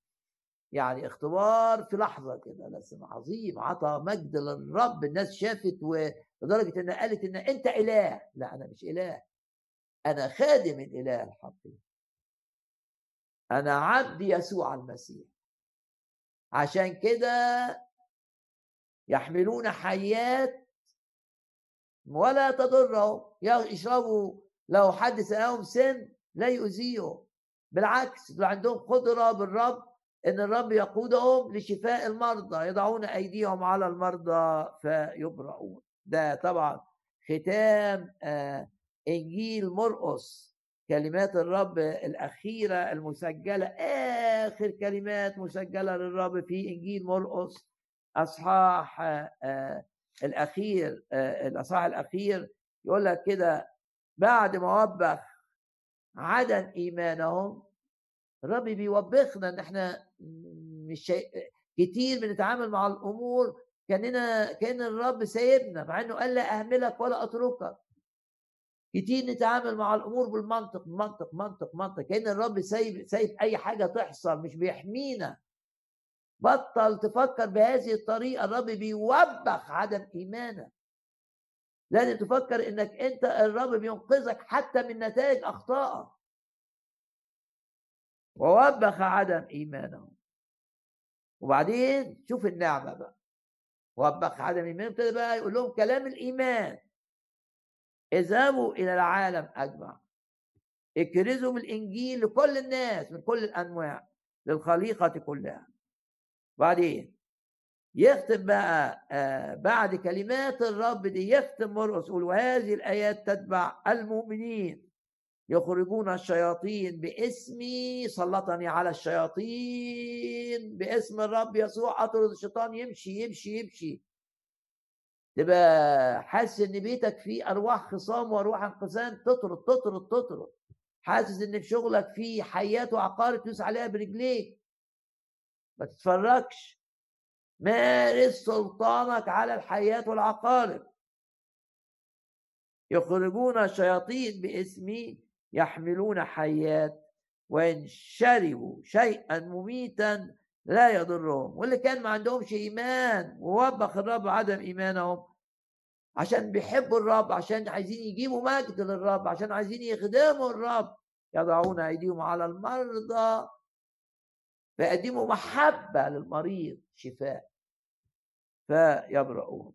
يعني اختبار في لحظة كده لازم عظيم عطى مجد للرب. الناس شافت ولدرجة انها قالت إن أنت إله. لا أنا مش إله. أنا خادم الإله الحقيقي. أنا عبد يسوع المسيح. عشان كده يحملون حيات ولا تضرهم. يشربوا لو حد سقاهم سم لا يؤذيهم. بالعكس عندهم قدرة بالرب إن الرب يقودهم لشفاء المرضى يضعون أيديهم على المرضى فيبرؤون. ده طبعا ختام آه، إنجيل مرقس كلمات الرب الأخيرة المسجلة آخر كلمات مسجلة للرب في إنجيل مرقس. أصحاح الأخير الأصحاح الأخير يقول لك كده بعد ما وبخ عدم إيمانهم الرب بيوبخنا إن إحنا مش كتير بنتعامل مع الأمور كأننا كأن الرب سايبنا مع إنه قال لا أهملك ولا أتركك. كتير نتعامل مع الأمور بالمنطق منطق منطق منطق كأن الرب سايب سايب أي حاجة تحصل مش بيحمينا. بطل تفكر بهذه الطريقة. الرب بيوبخ عدم إيمانك. لازم تفكر إنك أنت الرب بينقذك حتى من نتائج أخطائك. ووبخ عدم ايمانهم وبعدين شوف النعمة بقى. وبخ عدم ايمانهم ابتدى بقى يقول لهم كلام الإيمان. اذهبوا إلى العالم أجمع. اكرزوا بالانجيل لكل الناس من كل الأنواع للخليقة كلها. بعدين يختم بقى آه بعد كلمات الرب دي يختم مرقس يقول وهذه الآيات تتبع المؤمنين يخرجون الشياطين باسمي سلطني على الشياطين باسم الرب يسوع. أطرد الشيطان يمشي يمشي يمشي. تبقى حاسس إن بيتك فيه أرواح خصام وأرواح انقسام. تطرد تطرد تطرد. حاسس إن في شغلك فيه حيات وعقارب تدوس عليها برجليك. ما تتفرجش. مارس سلطانك على الحيات والعقارب. يخرجون الشياطين باسمي يحملون حيات وإن شربوا شيئا مميتا لا يضرهم. واللي كان ما عندهمش إيمان ووبخ الرب عدم إيمانهم عشان بيحبوا الرب عشان عايزين يجيبوا مجد للرب عشان عايزين يخدموا الرب. يضعون أيديهم على المرضى فيقدموا محبة للمريض شفاء. فيبرؤون.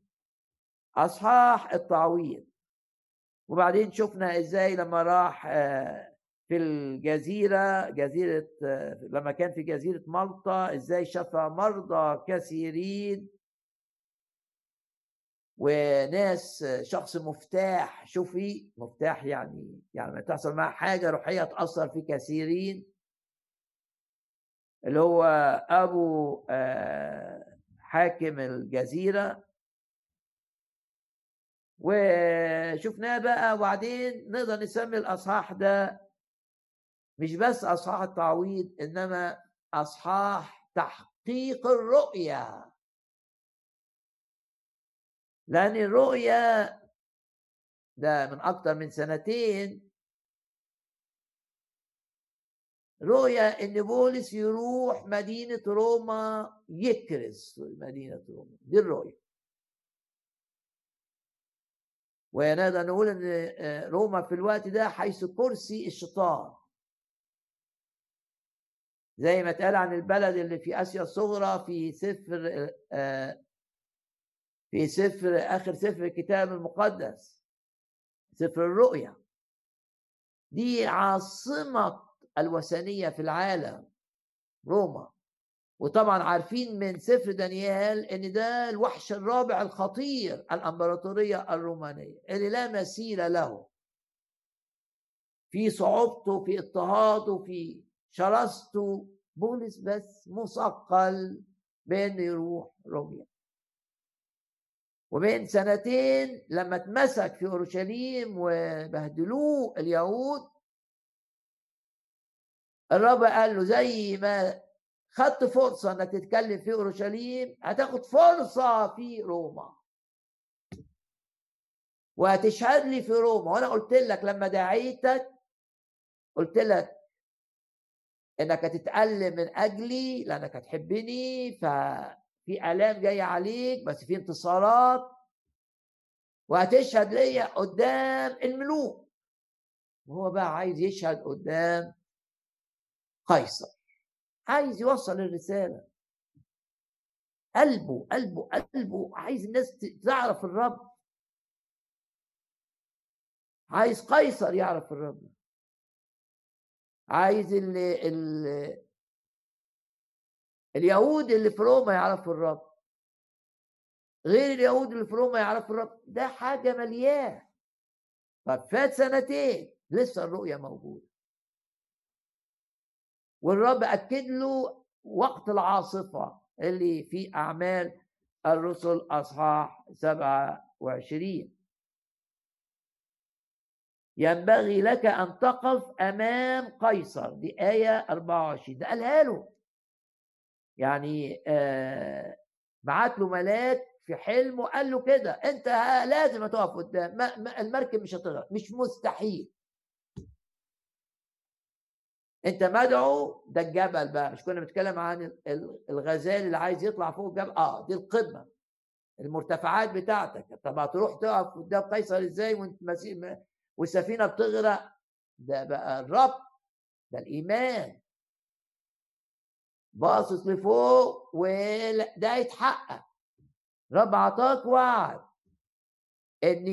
أصحاح التعويض. وبعدين شفنا إزاي لما راح آه، في الجزيرة جزيرة آه، لما كان في جزيرة مالطا إزاي شفى مرضى كثيرين. وناس شخص مفتاح شوفي مفتاح يعني يعني ما تحصل معاه حاجة روحية تأثر في كثيرين. اللي هو أبو آه، حاكم الجزيرة. وشفناه بقى وبعدين نقدر نسمي الأصحاح ده مش بس أصحاح التعويض إنما أصحاح تحقيق الرؤية. لأن الرؤية ده من أكتر من سنتين رؤية إن بولس يروح مدينة روما يكرس مدينة روما. دي الرؤية ونقدر نقول إن آه، روما في الوقت ده حيث كرسي الشيطان. زي ما اتقال عن البلد اللي في آسيا الصغرى في سفر آه، في سفر آخر سفر الكتاب المقدس. سفر الرؤيا. دي عاصمة الوثنية في العالم روما. وطبعا عارفين من سفر دانيال إن ده الوحش الرابع الخطير الإمبراطورية الرومانية اللي لا مثيل له. في صعوبته في اضطهاده في شرسته بولس بس مثقل بانه يروح روميا. وبين سنتين لما اتمسك في أورشليم وبهدلوه اليهود الرب قال له زي ما خدت فرصة إنك تتكلم في أورشليم هتاخد فرصة في روما. وهتشهد لي في روما. وأنا قلت لك لما دعيتك قلت لك إنك هتتألم من أجلي لأنك هتحبني ففي الام جاية عليك بس في انتصارات. وهتشهد ليا قدام الملوك. وهو بقى عايز يشهد قدام قيصر عايز يوصل الرسالة. قلبه قلبه قلبه. عايز الناس تعرف الرب. عايز قيصر يعرف الرب. عايز ال ال اليهود اللي في روما يعرفوا الرب. غير اليهود اللي في روما يعرفوا الرب. ده حاجة ملياه طب فات سنتين لسه الرؤيه موجودة. والرب أكد له وقت العاصفة اللي في أعمال الرسل أصحاح 27 ينبغي لك أن تقف أمام قيصر دي آية 24 ده قالها له. يعني آه بعت له ملاك في حلم وقال له كده أنت لازم تقف قدام المركب مش هتغرق مش مستحيل. انت مدعو ده الجبل بقى مش كنا بنتكلم عن الغزال اللي عايز يطلع فوق الجبل؟ آه دي القمة. المرتفعات بتاعتك. طب هتروح تقف قدام قيصر إزاي وانت مسيح والسفينه بتغرق؟ ده بقى الرب ده الإيمان. باصص لفوق وده يتحقق. رب عطاك وعد إن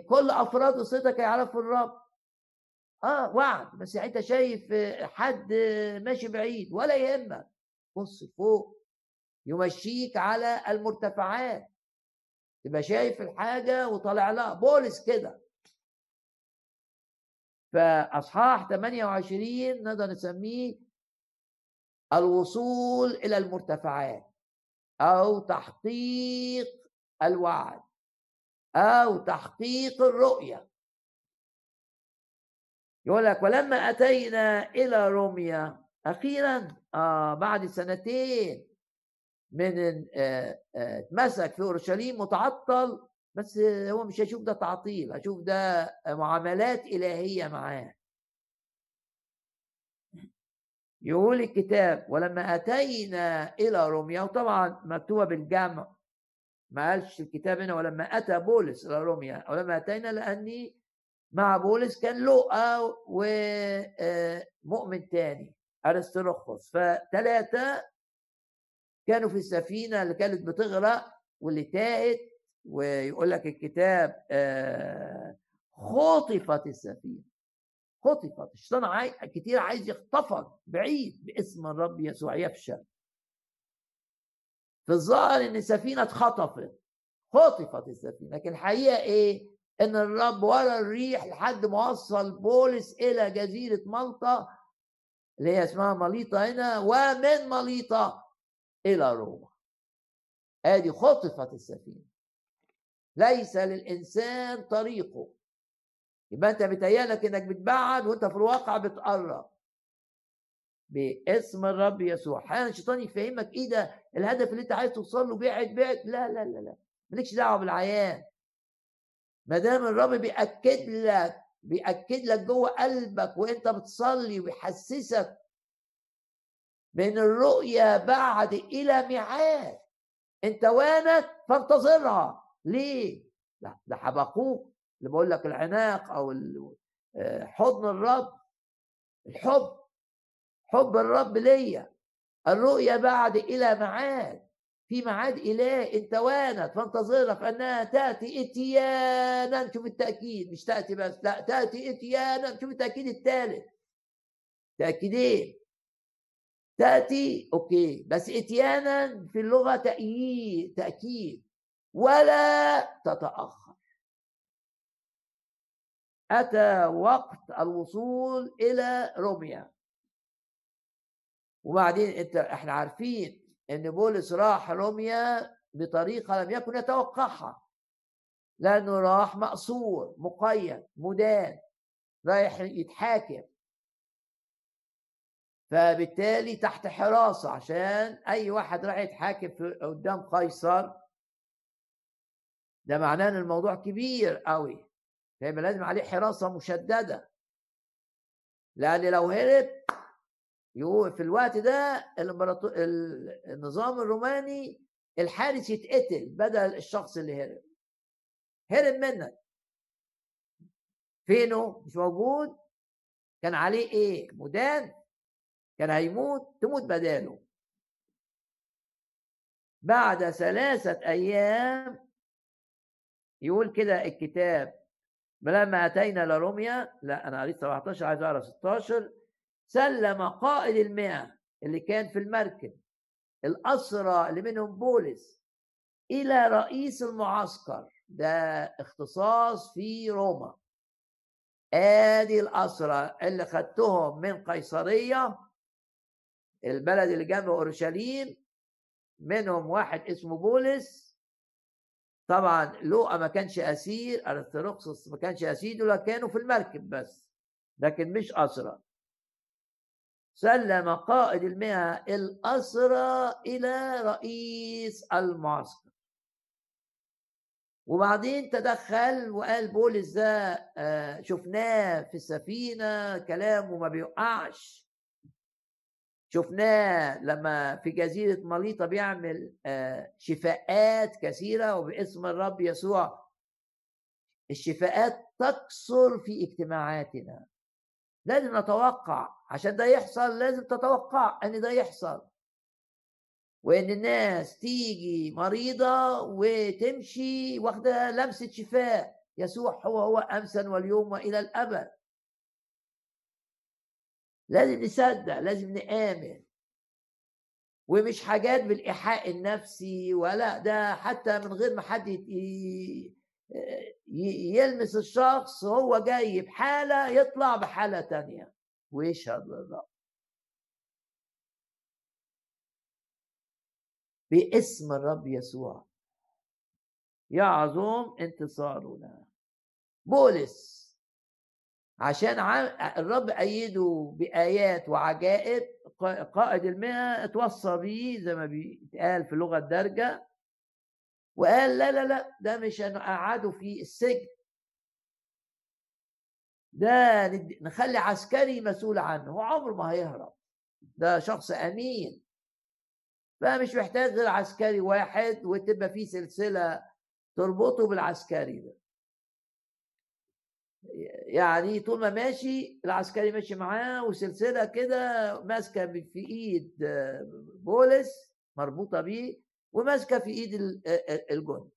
كل افراد اسرتك يعرفوا الرب. آه وعد بس انت شايف حد ماشي بعيد ولا يهمك. بص فوق يمشيك على المرتفعات. تبقى شايف الحاجة وطالع لها بولس كده. فأصحاح 28 نقدر نسميه الوصول إلى المرتفعات أو تحقيق الوعد أو تحقيق الرؤية. يقول لك ولما أتينا إلى روميا أخيرا آه بعد سنتين من آه، آه، اتمسك في أورشليم متعطل بس هو مش هيشوف ده تعطيل هيشوف ده معاملات إلهية معاه. يقول الكتاب ولما أتينا إلى روميا وطبعا مكتوبة بالجمع ما قالش الكتاب هنا ولما أتى بولس إلى روميا ولما أتينا لأني مع بولس كان لؤى ومؤمن تاني ارسطرخس فثلاثه كانوا في السفينة اللي كانت بتغرق واللي تاهت ويقول لك الكتاب خطفت السفينة. خطفت. الشيطان كتير عايز يخطفك بعيد باسم الرب يسوع يفشل. في الظاهر إن السفينة اتخطفت. خطفت السفينة. لكن الحقيقة إيه؟ إن الرب ورا الريح لحد ما وصل بولس إلى جزيرة مالطا اللي هي اسمها ماليطا هنا ومن ماليطا إلى روما. آدي خطفت السفينة. ليس للإنسان طريقه. يبقى أنت بتهيألك إنك بتبعد وأنت في الواقع بتقرب. باسم الرب يسوع. أحيانا الشيطان يفهمك إيه ده؟ الهدف اللي أنت عايز توصل له بعد بعد. لا لا لا لا. مالكش دعوة بالعيان. ما دام الرب بيأكد لك بيأكد لك جوه قلبك وأنت بتصلي وبيحسسك من الرؤية بعد إلى ميعاد أنت وانت فانتظرها. ليه؟ لا ده حبقوك اللي بقول لك العناق أو آه، حضن الرب. الحب حب الرب ليا. الرؤية بعد إلى معاد في معاد إله أنت وانت فانتظرها فأنها تأتي إتيانا. شوف التأكيد مش تأتي بس لا تأتي إتيانا. شوف التأكيد الثالث تأكيدين. تأتي أوكي. بس إتيانا في اللغة تأييد تأكيد. ولا تتأخر. أتى وقت الوصول إلى روميا. وبعدين أنت إحنا عارفين إن بولس راح روميا بطريقة لم يكن يتوقعها لأنه راح مأسور مقيد مدان رايح يتحاكم. فبالتالي تحت حراسة عشان أي واحد راح يتحاكم قدام قيصر ده معناه إن الموضوع كبير قوي فيبقى لازم عليه حراسة مشددة. لأن لو هرب في الوقت ده النظام الروماني الحارس يتقتل بدل الشخص اللي هرب. هرب منك. فينه؟ مش موجود. كان عليه إيه؟ مدان كان هيموت. تموت بداله. بعد ثلاثة أيام يقول كده الكتاب لما أتينا لروميا لا أنا قريت 17 عايز أقرأ 16 سلم قائد المئة اللي كان في المركب الأسرى اللي منهم بولس إلى رئيس المعسكر. ده اختصاص في روما. آدي الأسرى اللي خدتهم من قيصرية البلد اللي جنب أورشليم منهم واحد اسمه بولس. طبعا لوقا ما كانش أسير ارثروخسوس ما كانش أسير دول كانوا في المركب بس لكن مش أسرى. سلم قائد المئة الأسرى إلى رئيس المعسكر. وبعدين تدخل وقال بولس ده آه، شفناه في السفينة كلامه ما بيوقعش. شفناه لما في جزيرة مليطة بيعمل آه، شفاءات كثيرة وباسم الرب يسوع. الشفاءات تكثر في اجتماعاتنا. لازم نتوقع عشان ده يحصل لازم تتوقع ان ده يحصل. وان الناس تيجي مريضة وتمشي واخدة لمسة شفاء يسوع هو هو امسا واليوم والى الأبد. لازم نصدق لازم نآمن. ومش حاجات بالإيحاء النفسي ولا ده حتى من غير ما حد يلمس الشخص هو جاي بحالة يطلع بحالة تانية. للرب باسم الرب يسوع. يعظم انتصارنا بولس. عشان الرب أيده بآيات وعجائب قائد المئة اتوصى بيه زي ما بيتقال في اللغة الدارجة وقال لا لا لا ده مش هنقعده في السجن. ده نخلي عسكري مسؤول عنه هو عمره ما هيهرب. ده شخص أمين. فمش محتاج غير عسكري واحد وتبقى فيه سلسلة تربطه بالعسكري ده. يعني طول ما ماشي العسكري ماشي معاه وسلسلة كده ماسكة في إيد بولس مربوطة بيه وماسكة في إيد الجندي.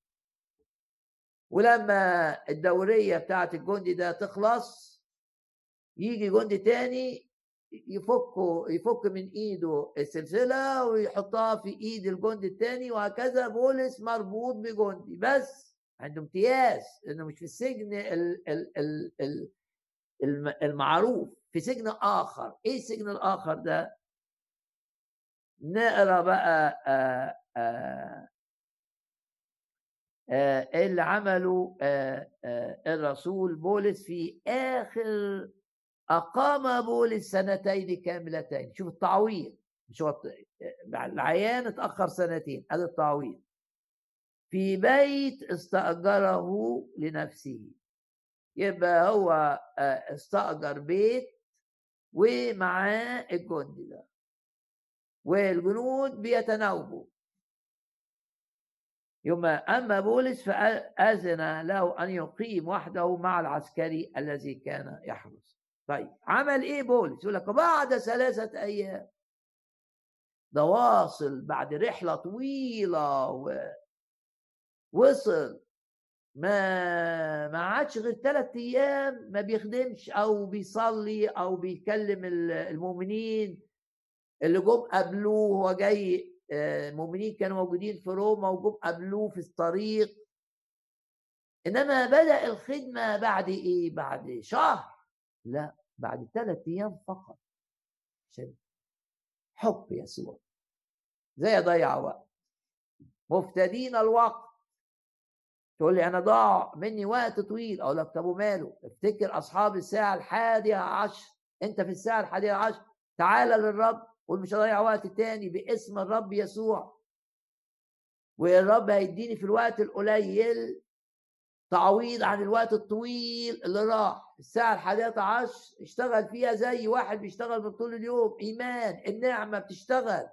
ولما الدورية بتاعه الجندي ده تخلص يجي جندي تاني يفكه يفك من إيده السلسلة ويحطها في إيد الجندي التاني وهكذا. بولس مربوط بجندي. بس عنده امتياز إنه مش في السجن المعروف في سجن آخر. إيه السجن الآخر ده؟ نقرأ بقى آآ آآ آآ اللي عمله الرسول بولس في آخر أقام بولس سنتين كاملتين. شوف التعويض مش هو العيان اتأخر سنتين هذا التعويض. في بيت استأجره لنفسه. يبقى هو آه، استأجر بيت ومعاه الجندي ده. والجنود بيتناوبوا. يوم أما بولس فأذن له أن يقيم وحده مع العسكري الذي كان يحرس. طيب عمل إيه بولس؟ يقول لك بعد ثلاثة أيام. ده واصل بعد رحلة طويلة وصل. ما ما عادش غير ثلاث أيام ما بيخدمش أو بيصلي أو بيكلم المؤمنين اللي جم قبلوه هو جاي آه، كانوا موجودين في روما وجم قبلوه في الطريق. إنما بدأ الخدمة بعد إيه؟ بعد شهر. لا بعد ثلاث أيام فقط. عشان حب يسوع. زي ضيع وقت؟ مفتدين الوقت. تقول لي أنا ضاع مني وقت طويل. أقول لك طب وماله؟ افتكر أصحاب الساعة الحادية عشر. أنت في الساعة الحادية عشر. تعال للرب. قول مش هضيع وقت تاني باسم الرب يسوع. والرب هيديني في الوقت القليل تعويض عن الوقت الطويل اللي راح. الساعة الحادية عشر اشتغل فيها زي واحد بيشتغل من طول اليوم. إيمان النعمة بتشتغل.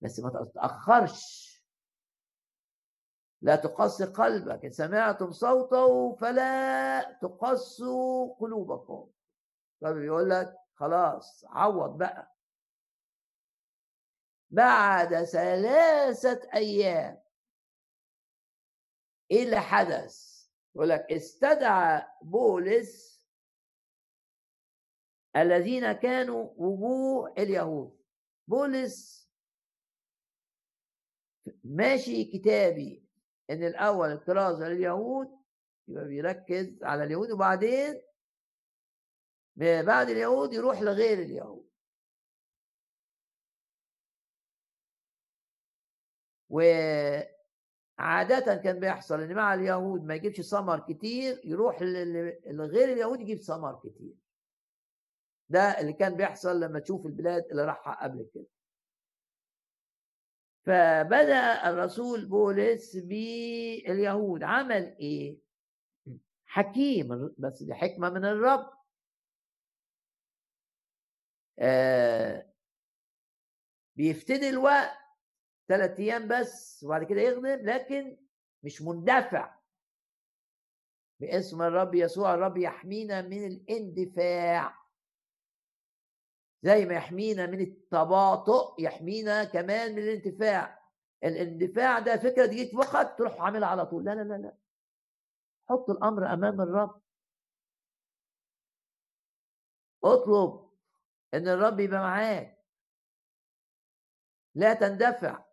بس ما تتأخرش. لا تقص قلبك. إن سمعتم صوته فلا تقصوا قلوبكم. طب يقول لك خلاص عوض بقى. بعد ثلاثة أيام. إيه اللي حدث؟ يقول لك استدعى بولس الذين كانوا وجوه اليهود. بولس ماشي كتابي إن الأول الكرازه لليهود يبقى بيركز على اليهود وبعدين بعد اليهود يروح لغير اليهود. وعادة كان بيحصل إن مع اليهود ما يجيبش ثمر كتير يروح لغير اليهود يجيب ثمر كتير. ده اللي كان بيحصل لما تشوف البلاد اللي راحها قبل كده. فبدأ الرسول بولس باليهود. عمل إيه؟ حكيم بس دي حكمة من الرب. آه بيفتدي الوقت ثلاث أيام بس وبعد كده يخدم لكن مش مندفع. باسم الرب يسوع الرب يحمينا من الاندفاع. زي ما يحمينا من التباطؤ يحمينا كمان من الانتفاع الاندفاع ده فكرة تجيك وقت تروح عاملها على طول. لا لا لا لا. حط الأمر أمام الرب. اطلب إن الرب يبقى معاك. لا تندفع.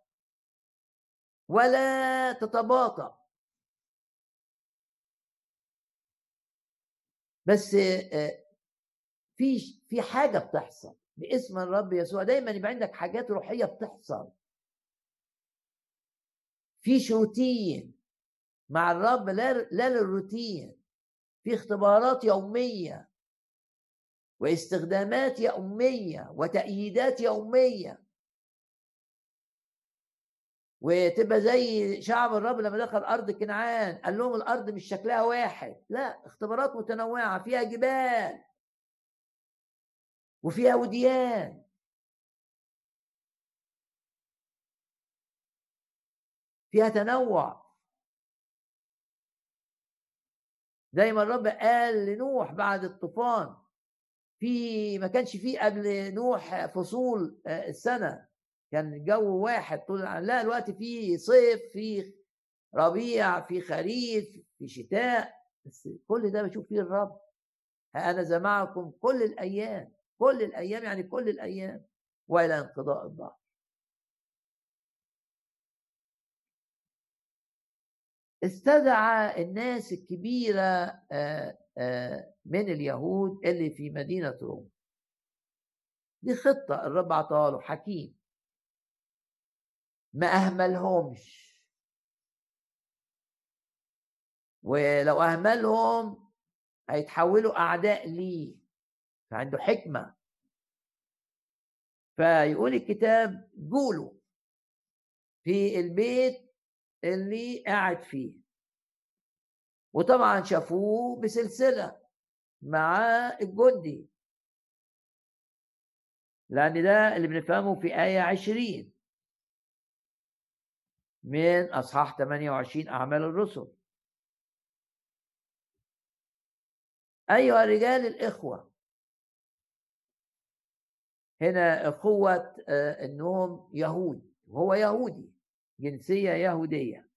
ولا تتباطأ. بس في في حاجة بتحصل باسم الرب يسوع. دايما يبقى عندك حاجات روحية بتحصل. في شوتين مع الرب لا لا للروتين. في اختبارات يومية. واستخدامات يومية وتأييدات يومية. وتبقى زي شعب الرب لما دخل أرض كنعان قال لهم الأرض مش شكلها واحد. لا اختبارات متنوعة فيها جبال. وفيها وديان. فيها تنوع. زي ما الرب قال لنوح بعد الطوفان. في ما كانش فيه قبل نوح فصول آه، السنة. كان الجو واحد طول لا الوقت في صيف في ربيع في خريف في شتاء بس كل ده بشوف فيه الرب. أنا معكم كل الأيام كل الأيام يعني كل الأيام وإلى انقضاء الظهر استدعى الناس الكبيرة آه، آه، من اليهود اللي في مدينة روم. دي خطة الرب عطاها له حكيم. ما أهملهمش. ولو أهملهم هيتحولوا أعداء ليه؟ فعنده حكمة. فيقول الكتاب قولوا في البيت اللي قاعد فيه. وطبعا شافوه بسلسلة مع الجندي. لأن ده اللي بنفهمه في آية عشرين. من أصحاح 28 أعمال الرسل. أيها الرجال الإخوة. هنا أخوة آه، أنهم يهود. وهو يهودي. جنسية يهودية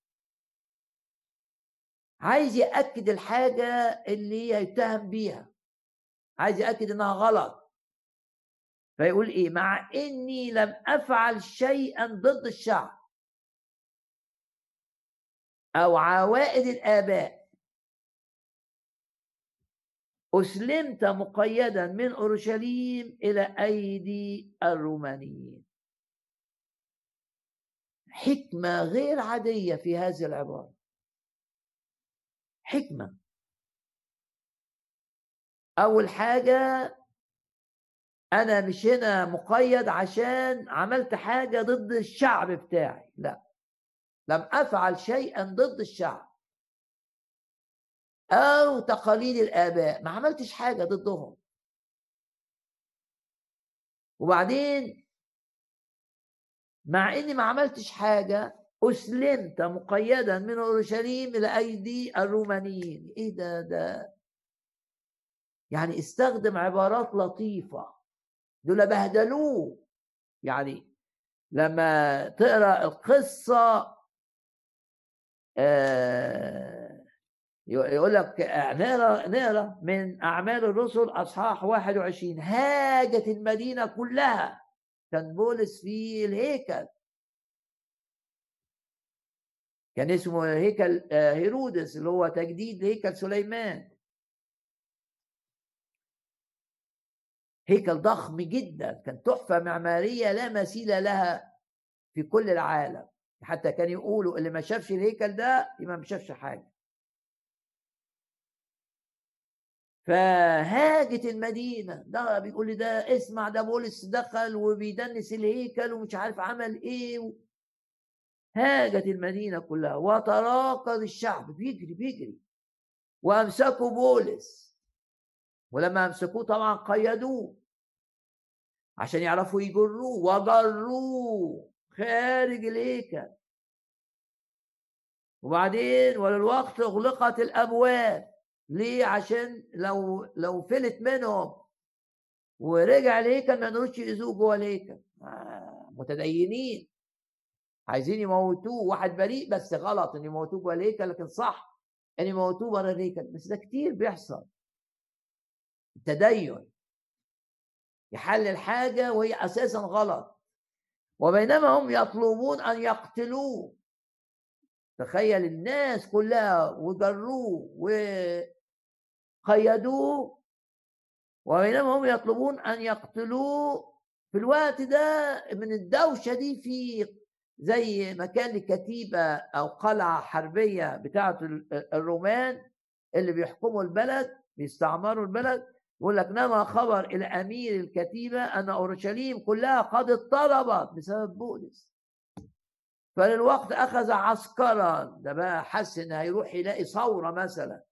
عايز يأكد الحاجة اللي يتهم بيها. عايز يأكد إنها غلط. فيقول إيه؟ مع إني لم أفعل شيئا ضد الشعب. أو عوائد الآباء. أسلمت مقيدا من أورشليم إلى أيدي الرومانيين. حكمة غير عادية في هذه العبارة. حكمة. أول حاجة أنا مش هنا مقيد عشان عملت حاجة ضد الشعب بتاعي لا. لم أفعل شيئا ضد الشعب. أو تقاليد الآباء ما عملتش حاجة ضدهم. وبعدين مع إني ما عملتش حاجة أسلمت مقيدا من أورشليم إلى أيدي الرومانيين. إيه ده ده؟ يعني استخدم عبارات لطيفة. دول بهدلوه. يعني لما تقرأ القصة آه، يقول لك نقرا نقرأ من أعمال الرسل أصحاح 21 هاجت المدينة كلها. كان بولس في الهيكل. كان اسمه هيكل آه، هيرودس اللي هو تجديد هيكل سليمان. هيكل ضخم جدا كان تحفة معمارية لا مثيل لها في كل العالم. حتى كان يقولوا اللي ما شافش الهيكل ده يبقى ما شافش حاجة. فهاجت المدينة. ده بيقول لي ده اسمع ده بولس دخل وبيدنس الهيكل ومش عارف عمل إيه هاجت المدينة كلها. وتراقد الشعب. بيجري بيجري. وأمسكوا بولس. ولما أمسكوه طبعا قيدوه. عشان يعرفوا يجروه. وجروه خارج الهيكل. وبعدين وللوقت أغلقت الأبواب. ليه؟ عشان لو لو فلت منهم ورجع الهيكل ما يقدروش يأذوه جوه الهيكل آه متدينين. عايزين يموتوه واحد بريء بس غلط إن يموتوه جوه الهيكل لكن صح إن يموتوه بره الهيكل بس ده كتير بيحصل. التدين. يحلل حاجة وهي أساسا غلط. وبينما هم يطلبون أن يقتلوه تخيل الناس كلها وجروه وقيدوه وبينما هم يطلبون أن يقتلوه في الوقت ده من الدوشة دي في زي مكان لكتيبة أو قلعة حربية بتاعة الرومان اللي بيحكموا البلد بيستعمروا البلد يقول لك نما خبر إلى أمير الكتيبة أن أورشليم كلها قد اضطربت بسبب بولس فللوقت أخذ عسكرا ده بقى حس ان هيروح يلاقي ثورة مثلا.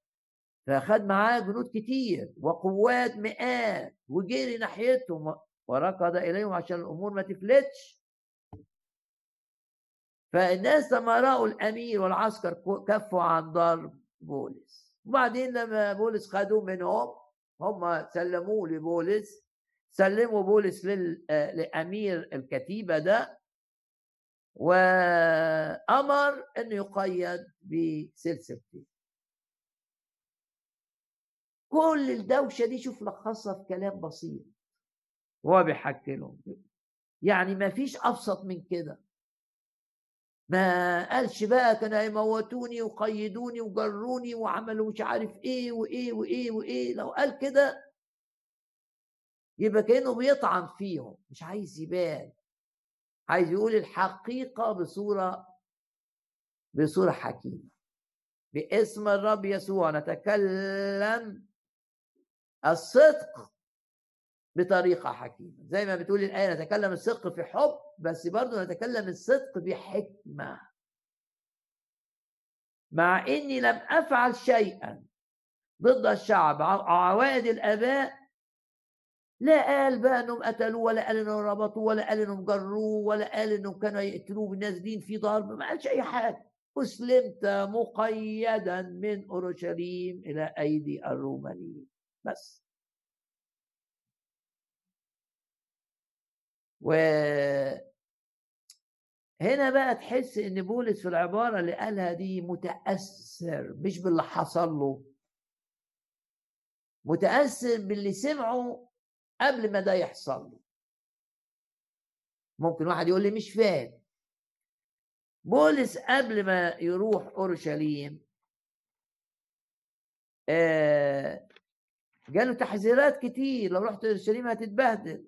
فاخد معاه جنود كتير وقوات مئات وجري ناحيتهم وركض إليهم عشان الأمور ما تفلتش. فالناس لما رأوا الأمير والعسكر كفوا عن ضرب بولس. وبعدين لما بولس خدوه منهم هم سلموه لبولس. سلموا بولس لأمير الكتيبة ده. وأمر إنه يقيد بسلسلتين. كل الدوشة دي شوف لخصها في كلام بسيط. وهو بيحكي لهم يعني ما فيش أبسط من كده. ما قالش بقى كانوا هيموتوني وقيدوني وجروني وعملوا مش عارف إيه وإيه وإيه وإيه. لو قال كده يبقى كأنه بيطعن فيهم. مش عايز يبان. عايز يقول الحقيقة بصورة بصورة حكيمة. باسم الرب يسوع نتكلم. الصدق بطريقة حكيمة. زي ما بتقول الآية نتكلم الصدق في حب بس برضه نتكلم الصدق بحكمة. مع إني لم أفعل شيئا ضد الشعب عوائد الأباء لا قال بقى إنهم قتلوه ولا قال إنهم ربطوه ولا قال إنهم جروه ولا قال إنهم كانوا يقتلوه بالنازلين في ضرب ما قالش أي حاجة. أسلمت مقيدا من أورشليم إلى أيدي الرومانيين. بس. و هنا بقى تحس إن بولس في العبارة اللي قالها دي متأثر مش باللي حصل له. متأثر باللي سمعه قبل ما ده يحصل له. ممكن واحد يقول لي مش فاهم. بولس قبل ما يروح أورشليم آه جاله تحذيرات كتير لو رحت اورشليم هتتبهدل.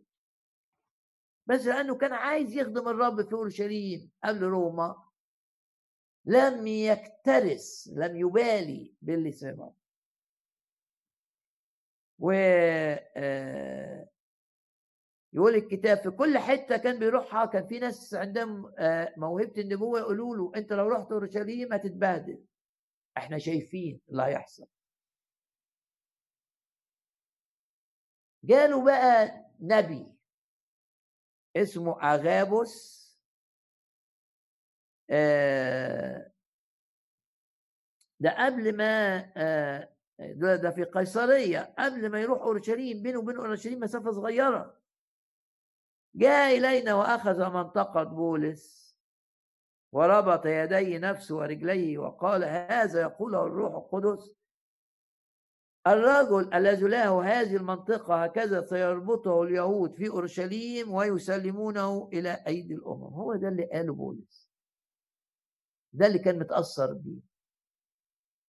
بس لأنه كان عايز يخدم الرب في اورشليم قبل روما. لم يكترث لم يبالي باللي سمعه و آه، يقول الكتاب في كل حتة كان بيروحها كان في ناس عندهم آه، موهبة النبوة يقولوا له أنت لو رحت اورشليم هتتبهدل. إحنا شايفين اللي هيحصل. جاله بقى نبي اسمه أغابوس آه، ده قبل ما ده, ده في قيصرية قبل ما يروح أورشليم بينه وبين أورشليم مسافة صغيرة. جاء إلينا وأخذ منطقة بولس وربط يدي نفسه ورجليه وقال هذا يقوله الروح القدس. الرجل الذي له هذه المنطقة هكذا سيربطه اليهود في أورشليم ويسلمونه إلى أيدي الأمم. هو ده اللي قاله بولس. ده اللي كان متأثر بيه.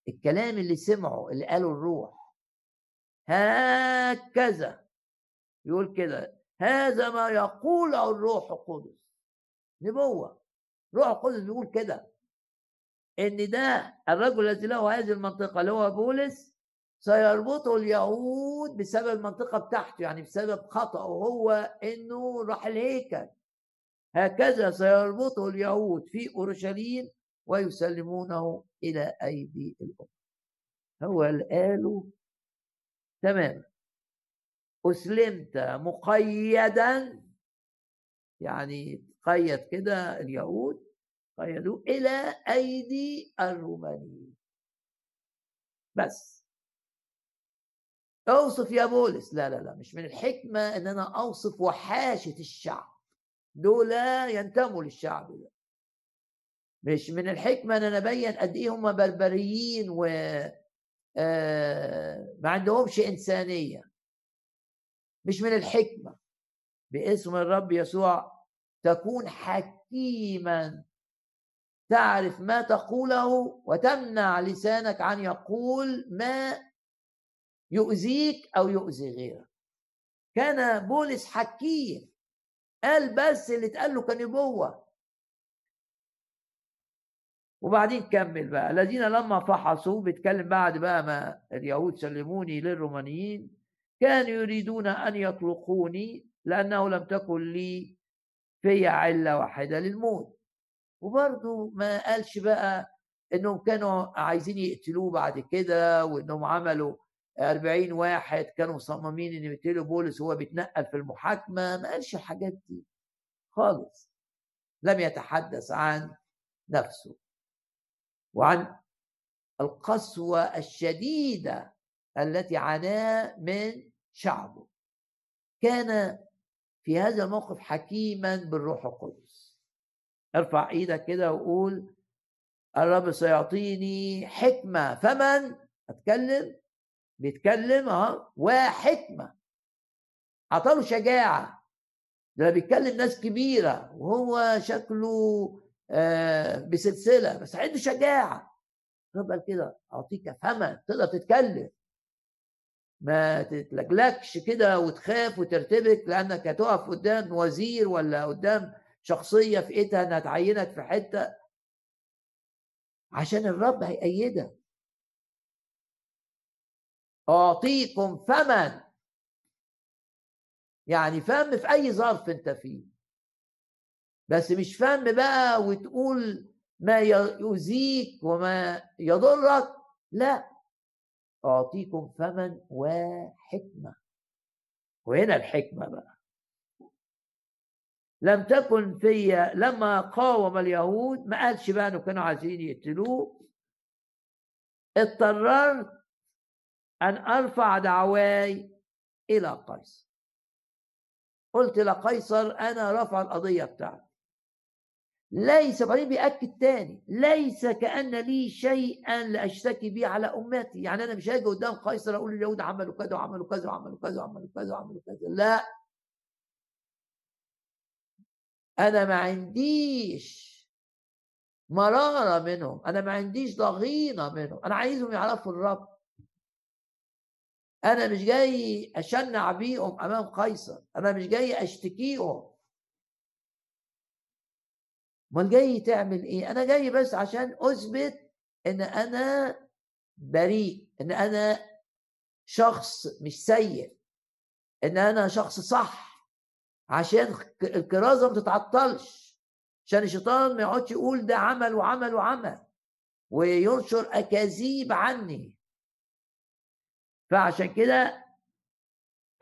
الكلام اللي سمعه اللي قاله الروح. هكذا. يقول كده هذا ما يقوله الروح القدس. نبوة. روح القدس بيقول كده. إن ده الرجل الذي له هذه المنطقة اللي هو بولس سيربطه اليهود بسبب المنطقة بتاعته يعني بسبب خطأه هو إنه راح الهيكل. هكذا سيربطه اليهود في أورشليم ويسلمونه إلى أيدي الأمم. هو قاله تماما أسلمت مقيدا. يعني قيد كده اليهود قيدوه إلى أيدي الرومانيين. بس. أوصف يا بولس. لا لا لا مش من الحكمة إن أنا أوصف وحاشة الشعب. دول ينتموا للشعب ده. مش من الحكمة إن أنا أبين قد إيه هم بربريين و آه ما عندهمش إنسانية. مش من الحكمة. باسم الرب يسوع تكون حكيما. تعرف ما تقوله وتمنع لسانك عن يقول ما يؤذيك أو يؤذي غيرك. كان بولس حكيم قال بس اللي اتقال له كنبوه وبعدين كمل بقى. الذين لما فحصوا بيتكلم بعد بقى ما اليهود سلموني للرومانيين كانوا يريدون أن يطلقوني لأنه لم تكن لي في علة واحدة للموت. وبرضه ما قالش بقى إنهم كانوا عايزين يقتلوه بعد كده وإنهم عملوا 40 واحد كانوا مصممين إن يقتلوا بولس وهو بيتنقل في المحاكمة ما قالش الحاجات دي خالص. لم يتحدث عن نفسه وعن القسوة الشديدة التي عاناه من شعبه. كان في هذا الموقف حكيما بالروح القدس. ارفع إيدك كده وقول الرب سيعطيني حكمة فمن؟ أتكلم. بيتكلم آه وحكمة. عطاله شجاعة. ده بيتكلم ناس كبيرة وهو شكله آه بسلسلة بس عنده شجاعة. رب قال كده أعطيك فما تقدر تتكلم. ما تتلجلكش كده وتخاف وترتبك لأنك هتقف قدام وزير ولا قدام شخصية في إيدها إنها تعينك في حتة. عشان الرب هيأيدك. أعطيكم فما يعني فم في أي ظرف أنت فيه. بس مش فم بقى وتقول ما يؤذيك وما يضرك. لا. أعطيكم فما وحكمة. وهنا الحكمة بقى. لم تكن في لما قاوم اليهود ما قالش بقى إنه كانوا عايزين يقتلوه. اضطررت أن أرفع دعواي إلى قيصر. قلت لقيصر أنا رفع القضية بتاعتي. ليس بعدين بيأكد تاني ليس كأن لي شيئا لأشتكي به على أمتي. يعني أنا مش هاجي قدام قيصر أقول اليهود عملوا كذا وعملوا كذا وعملوا كذا وعملوا كذا وعملوا كذا. لا. أنا ما عنديش مرارة منهم أنا ما عنديش ضغينة منهم. أنا عايزهم يعرفوا الرب. أنا مش جاي أشنع بيهم أمام قيصر أنا مش جاي أشتكيهم. أمال جاي تعمل إيه؟ أنا جاي بس عشان أثبت إن أنا بريء إن أنا شخص مش سيء إن أنا شخص صح عشان الكرازة ما تتعطلش عشان الشيطان ما يقعدش يقول ده عمل وعمل وعمل وينشر أكاذيب عني. فعشان كده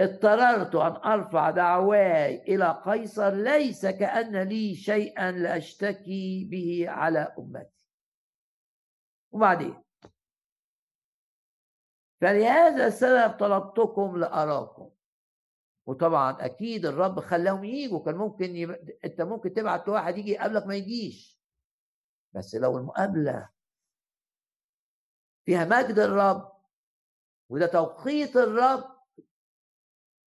اضطررت أن أرفع دعواي إلى قيصر ليس كأن لي شيئا لأشتكي به على أمتي. وبعدين؟ فلهذا السبب طلبتكم لأراكم. وطبعا أكيد الرب خلاهم يجوا كان ممكن يب... أنت ممكن تبعت واحد يجي يقابلك ما يجيش. بس لو المقابلة فيها مجد الرب وده توقيت الرب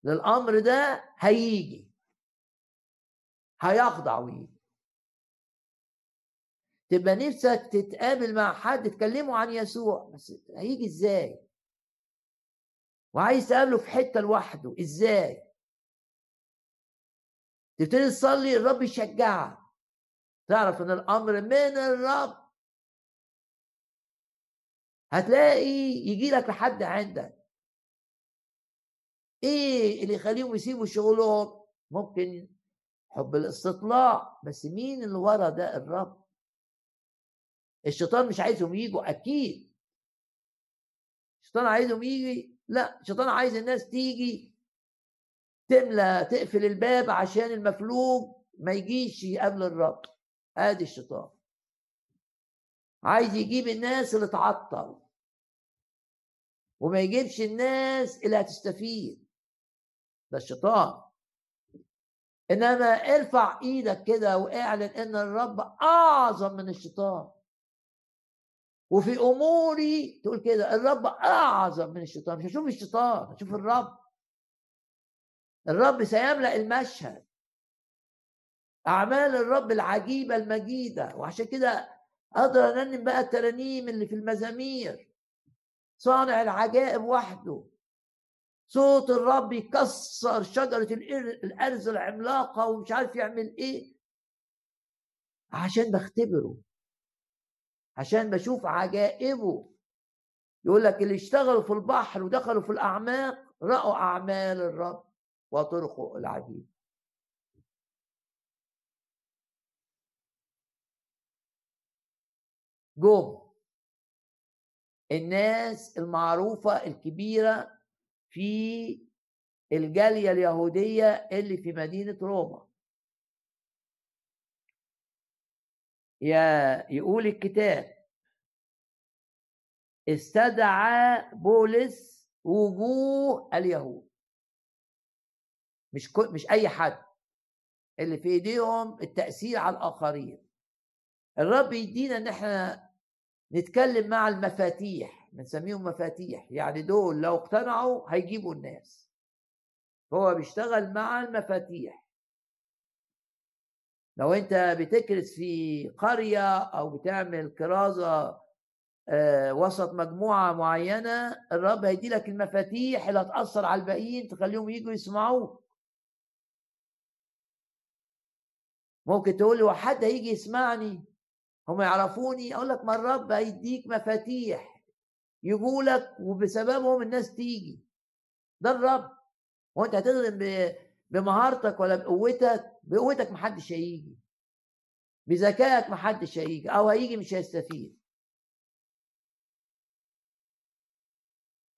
للأمر ده هيجي. هيخضع ويجي تبقى نفسك تتقابل مع حد تكلمه عن يسوع بس هيجي إزاي؟ وعايز تقابله في حتة لوحده إزاي؟ تبتدي تصلي الرب يشجعك. تعرف إن الأمر من الرب هتلاقي يجي لك لحد عندك. إيه اللي يخليهم يسيبوا شغلهم؟ ممكن حب الاستطلاع. بس مين اللي ورا ده؟ الرب. الشيطان مش عايزهم يجوا أكيد. الشيطان عايزهم يجي لا الشيطان عايز الناس تيجي تملى تقفل الباب عشان المفلوج ما يجيش يقابل الرب. أدي الشيطان. عايز يجيب الناس اللي تعطل. وما يجيبش الناس اللي هتستفيد. ده الشيطان. إنما ارفع إيدك كده وأعلن إن الرب أعظم من الشيطان. وفي أموري تقول كده الرب أعظم من الشيطان. مش هشوف الشيطان هشوف الرب. الرب سيملأ المشهد. أعمال الرب العجيبة المجيدة. وعشان كده أقدر ارنم بقى الترانيم اللي في المزامير صانع العجائب وحده. صوت الرب يكسر شجرة الأرز العملاقة ومش عارف يعمل إيه. عشان بختبره. عشان بشوف عجائبه. يقول لك اللي اشتغلوا في البحر ودخلوا في الأعماق رأوا أعمال الرب وطرقه العجيب. جم. الناس المعروفة الكبيرة في الجالية اليهودية اللي في مدينة روما. يا يقول الكتاب. استدعى بولس وجوه اليهود. مش كل مش أي حد. اللي في إيديهم التأثير على الآخرين. الرب يدينا إن إحنا نتكلم مع المفاتيح بنسميهم مفاتيح. يعني دول لو اقتنعوا هيجيبوا الناس. هو بيشتغل مع المفاتيح. لو انت بتكرس في قرية أو بتعمل كرازة آه، وسط مجموعة معينة الرب هيدي لك المفاتيح اللي هتأثر على الباقيين تخليهم يجوا يسمعوك. ممكن تقول لي وحد هيجي يسمعني؟ هم يعرفوني أقول لك ما الرب هيديك مفاتيح يجوا لك وبسببهم الناس تيجي. ده الرب. وانت هتخدم بمهارتك ولا بقوتك؟ بقوتك محدش هيجي. بذكائك محدش هيجي. أو هيجي مش هيستفيد.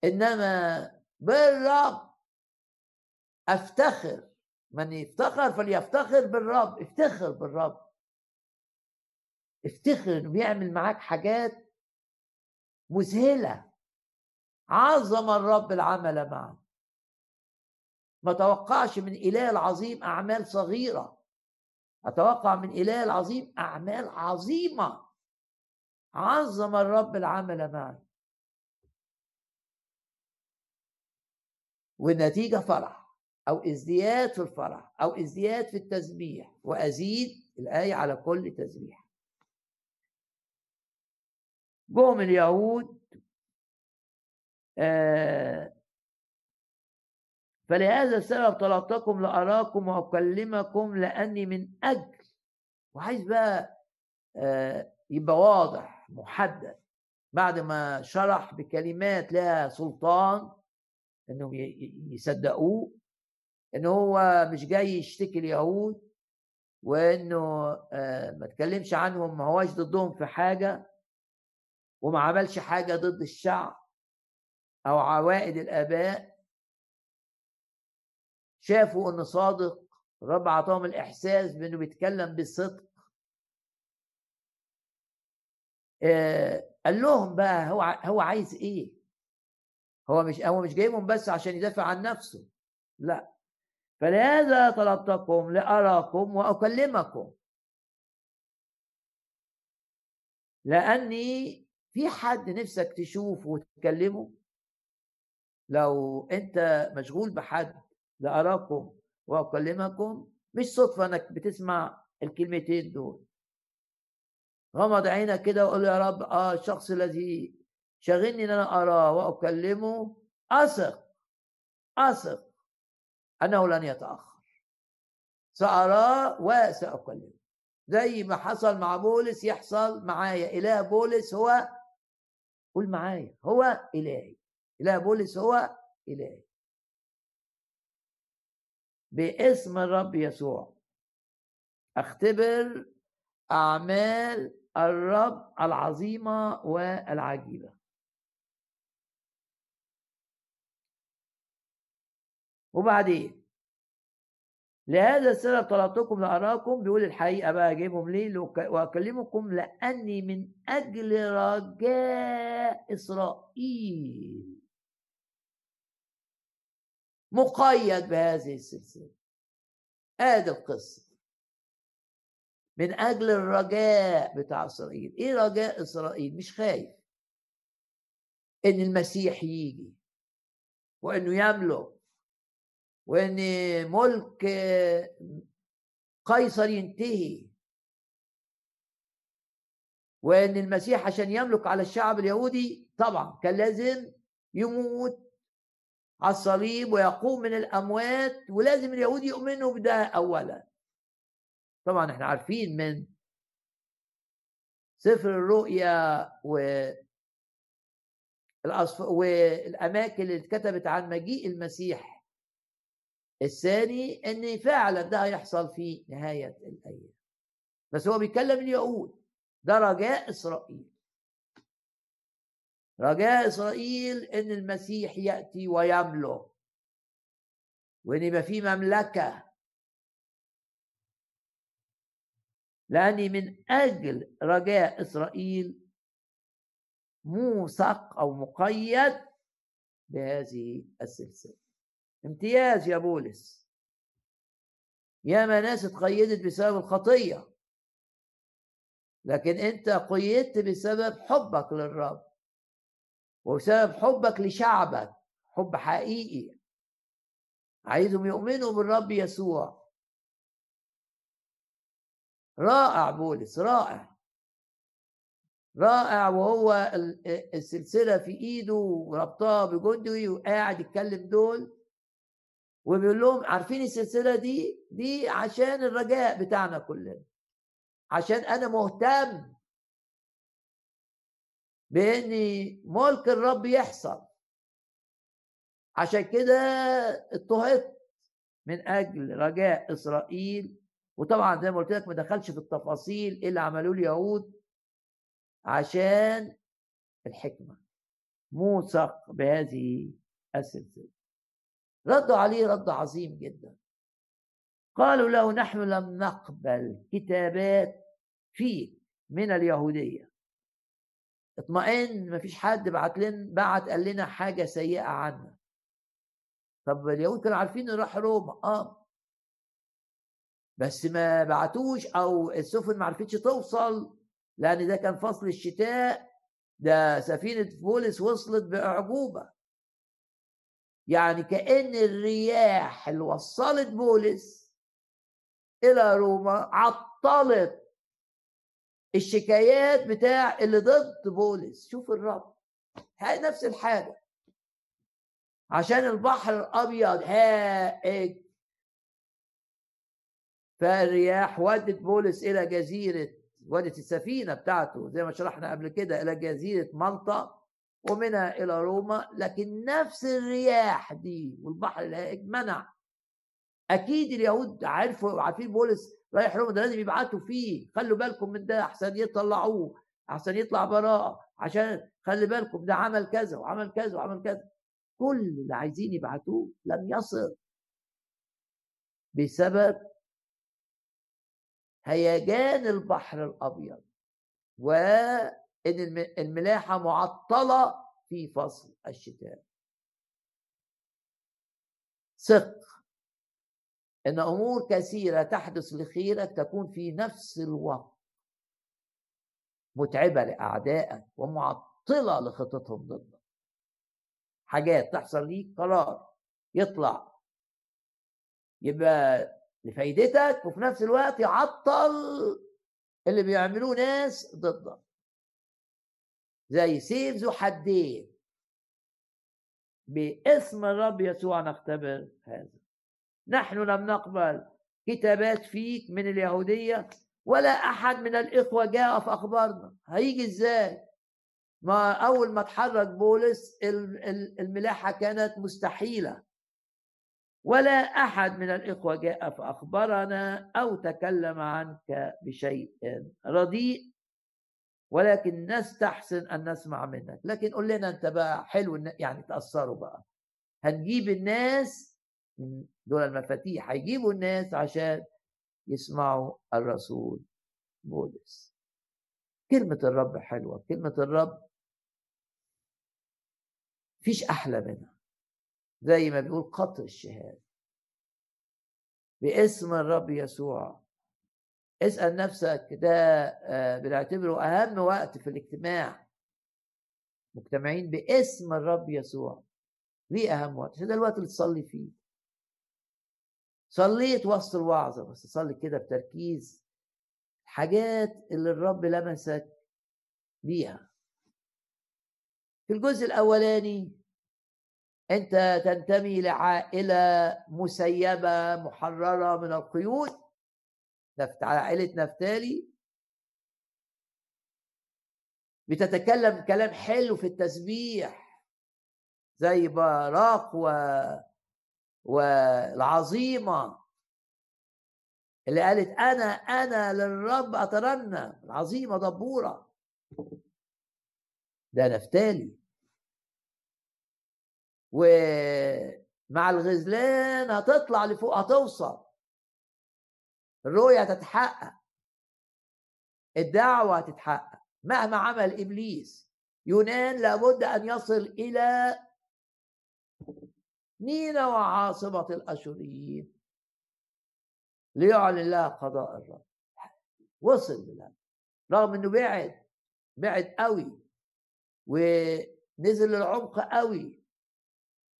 إنما بالرب أفتخر. من يفتخر فليفتخر بالرب. افتخر بالرب. افتخر إنه بيعمل معاك حاجات مذهلة. عظم الرب العمل معك. ما توقعش من إله العظيم أعمال صغيرة. أتوقع من إله العظيم أعمال عظيمة. عظم الرب العمل معك. والنتيجة فرح أو ازدياد في الفرح أو ازدياد في التسبيح. وأزيد الآية على كل تسبيح. جم اليهود آه فلهذا السبب طلبتكم لأراكم وأكلمكم لأني من أجل وعايز بقى آه يبقى واضح محدد. بعد ما شرح بكلمات لها سلطان إنهم يصدقوه إن هو مش جاي يشتكي اليهود وإنه آه ما تكلمش عنهم ما هواش ضدهم في حاجة. وما عملش حاجة ضد الشعب أو عوائد الآباء شافوا إنه صادق الرب عطاهم الإحساس بإنه بيتكلم بالصدق. آه قال لهم بقى هو هو عايز إيه؟ هو مش هو مش جايبهم بس عشان يدافع عن نفسه لا. فلهذا طلبتكم لأراكم وأكلمكم. لأني في حد نفسك تشوفه وتكلمه؟ لو أنت مشغول بحد لأراكم وأكلمكم مش صدفة إنك بتسمع الكلمتين دول. غمض عينك كده وقول يا رب آه الشخص الذي شاغلني إن أنا أراه وأكلمه. أثق أثق. أنه لن يتأخر. سأراه وسأكلمه. زي ما حصل مع بولس يحصل معايا. إله بولس هو قول معايا هو إلهي. إله بولس هو إلهي. باسم الرب يسوع. أختبر أعمال الرب العظيمة والعجيبة. وبعدين لهذا السبب طلبتكم لأراكم بيقول الحقيقة بقى أجيبهم ليه؟ وأكلمكم لأني من أجل رجاء إسرائيل. مقيد بهذه السلسلة. ادي القصة. من أجل الرجاء بتاع إسرائيل. إيه رجاء إسرائيل؟ مش خايف إن المسيح يجي وإنه يملك وإن ملك قيصر ينتهي. وإن المسيح عشان يملك على الشعب اليهودي طبعا كان لازم يموت على الصليب ويقوم من الأموات ولازم اليهود يؤمنوا بده أولا. طبعا إحنا عارفين من سفر الرؤيا و والأماكن اللي اتكتبت عن مجيء المسيح. الثاني إن فعلا ده هيحصل في نهاية الأيام. بس هو بيتكلم اليهود ده رجاء إسرائيل. رجاء إسرائيل إن المسيح يأتي ويملك. وإن يبقى في مملكة. لاني من أجل رجاء إسرائيل موثق أو مقيد بهذه السلسلة. امتياز يا بولس. ياما ناس اتقيدت بسبب الخطية. لكن انت قيدت بسبب حبك للرب. وبسبب حبك لشعبك. حب حقيقي. عايزهم يؤمنوا بالرب يسوع. رائع بولس رائع. رائع وهو السلسلة في إيده وربطها بجندي وقاعد يتكلم دول. وبيقول لهم عارفين السلسلة دي؟ دي عشان الرجاء بتاعنا كلنا. عشان أنا مهتم بإن ملك الرب يحصل. عشان كده اضطهدت من أجل رجاء إسرائيل. وطبعا زي ما قلت لك ما دخلش في التفاصيل اللي عملوه اليهود عشان الحكمة. موثق بهذه السلسلة. ردوا عليه رد عظيم جدا. قالوا له نحن لم نقبل كتابات فيك من اليهودية. اطمئن مفيش حد بعت لنا بعت قال لنا حاجة سيئة عنك طب اليهود كانوا عارفين إنه راح روما. آه. بس ما بعتوش أو السفن ما عرفتش توصل لأن ده كان فصل الشتاء ده سفينة بولس وصلت باعجوبه يعني كأن الرياح اللي وصلت بولس إلى روما عطلت الشكايات بتاع اللي ضد بولس. شوف الرب هاي نفس الحاجة. عشان البحر الأبيض هائج. فالرياح ودت بولس إلى جزيرة ودت السفينة بتاعته زي ما شرحنا قبل كده إلى جزيرة مالطا. ومنها إلى روما لكن نفس الرياح دي والبحر الهائج منع أكيد اليهود عرفوا عارفين بولس رايح روما ده لازم يبعتوا فيه. خلوا بالكم من ده احسن يطلعوه احسن يطلع براءه عشان خلي بالكم ده عمل كذا وعمل كذا وعمل كذا. كل اللي عايزين يبعتوه لم يصل. بسبب هيجان البحر الأبيض وان الملاحة معطلة في فصل الشتاء. ثق. إن أمور كثيرة تحدث لخيرك تكون في نفس الوقت. متعبة لأعدائك ومعطلة لخططهم ضدك. حاجات تحصل ليك قرار. يطلع. يبقى لفايدتك وفي نفس الوقت يعطل اللي بيعملوه ناس ضدك. زي سيف ذو حدين. باسم الرب يسوع نختبر هذا. نحن لم نقبل كتابات فيك من اليهودية ولا أحد من الإخوة جاء فأخبرنا هيجي إزاي؟ ما أول ما اتحرك بولس الملاحة كانت مستحيلة. ولا أحد من الإخوة جاء فأخبرنا أو تكلم عنك بشيء. رديء ولكن نستحسن أن نسمع منك. لكن قل لنا أنت بقى حلو يعني تأثروا بقى. هنجيب الناس دول المفاتيح. هيجيبوا الناس عشان يسمعوا الرسول بولس. كلمة الرب حلوة. كلمة الرب فيش أحلى منها. زي ما بيقول قطر الشهادة. باسم الرب يسوع اسأل نفسك ده آه، بنعتبره أهم وقت في الاجتماع. مجتمعين باسم الرب يسوع. ليه أهم وقت؟ عشان ده الوقت اللي تصلي فيه. صليت وسط الوعظة بس صلي كده بتركيز. حاجات اللي الرب لمسك بيها. في الجزء الأولاني أنت تنتمي لعائلة مسيبة محررة من القيود. عائلة نفتالي. بتتكلم كلام حلو في التسبيح زي باراق و والعظيمة. اللي قالت أنا أنا للرب أترنى العظيمة دبورة. ده نفتالي. ومع الغزلان هتطلع لفوق هتوصل. الرؤية هتتحقق الدعوة هتتحقق مهما عمل إبليس يونان لابد أن يصل إلى نينا وعاصمة الأشوريين. ليعلن لها قضاء الرب. وصل لها. رغم إنه بعد بعد قوي ونزل للعمق قوي.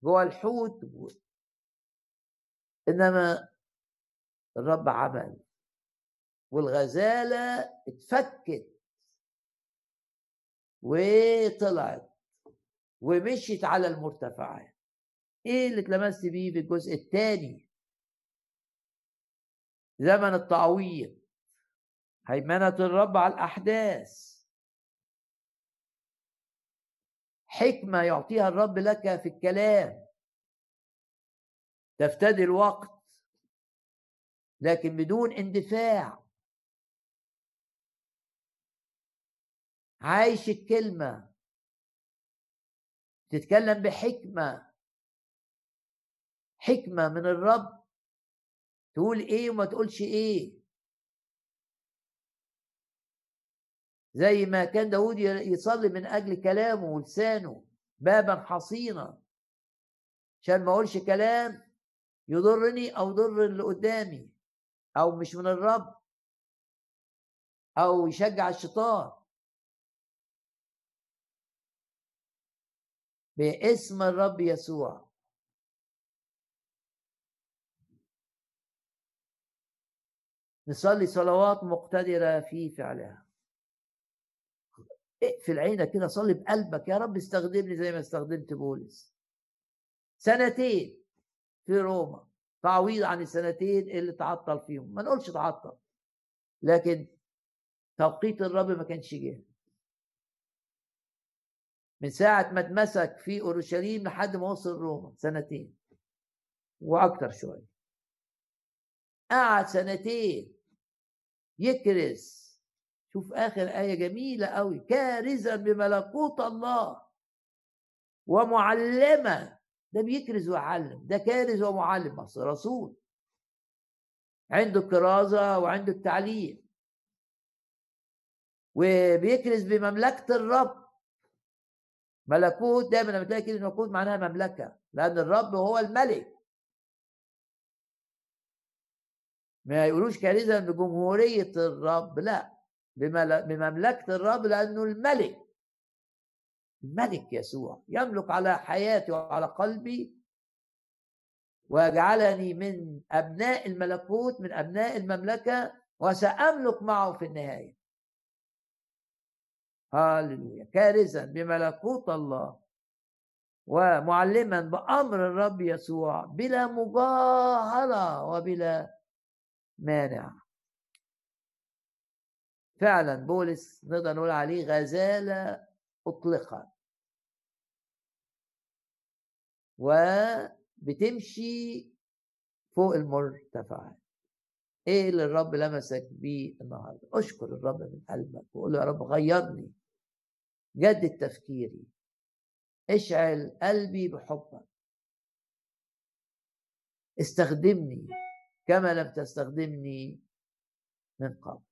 جوه الحوت إنما الرب عمل. والغزالة اتفكت. وطلعت. ومشيت على المرتفعات. إيه اللي اتلمست بيه في الجزء الثاني؟ زمن التعويض. هيمنة الرب على الأحداث. حكمة يعطيها الرب لك في الكلام. تفتدي الوقت. لكن بدون اندفاع. عايش الكلمة. تتكلم بحكمة. حكمة من الرب. تقول إيه وما تقولش إيه. زي ما كان داود يصلي من أجل كلامه ولسانه بابا حصينا. عشان ما أقولش كلام يضرني أو يضر اللي قدامي. أو مش من الرب. أو يشجع الشيطان. باسم الرب يسوع. نصلي صلوات مقتدرة في فعلها. اقفل عينك كده صلي بقلبك. يا رب استخدمني زي ما استخدمت بولس. سنتين في روما. تعويض عن السنتين اللي تعطل فيهم. ما نقولش تعطل لكن توقيت الرب ما كانش جه من ساعة ما اتمسك في أورشليم لحد ما وصل روما سنتين وأكتر شوية. قعد سنتين يكرس. شوف آخر آية جميلة قوي كارزا بملكوت الله ومعلما ده بيكرز ويعلم ده كارز ومعلم أصل رسول. عنده الكرازة وعنده التعليم. وبيكرز بمملكة الرب. ملكوت دايما لما تلاقي كلمة ملكوت معناها مملكة لأن الرب هو الملك. ما يقولوش كارثة بجمهورية الرب لا بمملكة الرب لأنه الملك. الملك يسوع يملك على حياتي وعلى قلبي ويجعلني من أبناء الملكوت من أبناء المملكة وسأملك معه في النهاية. هاللويا. كارثا بملكوت الله ومعلما بأمر الرب يسوع بلا مجاهرة وبلا مانع. فعلا بولس نقدر نقول عليه غزالة أطلقت وبتمشي فوق المرتفعات. إيه اللي الرب لمسك بيه النهارده؟ أشكر الرب من قلبك وقول يا رب غيرني جدد تفكيري اشعل قلبي بحبك. استخدمني كما لم تستخدمني من قبل.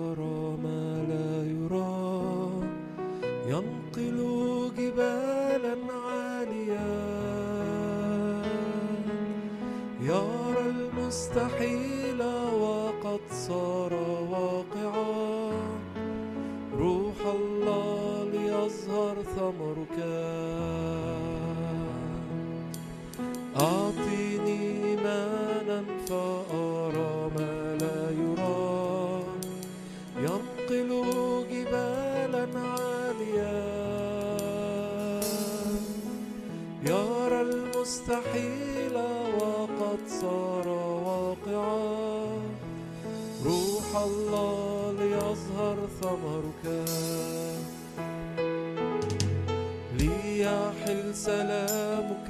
جبالا عاليا. يرى المستحيل وقد صار واقعا. روح الله ليظهر ثمرك. مستحيلة وقد صار واقعا. روح الله ليظهر ثمرك. ليحل سلامك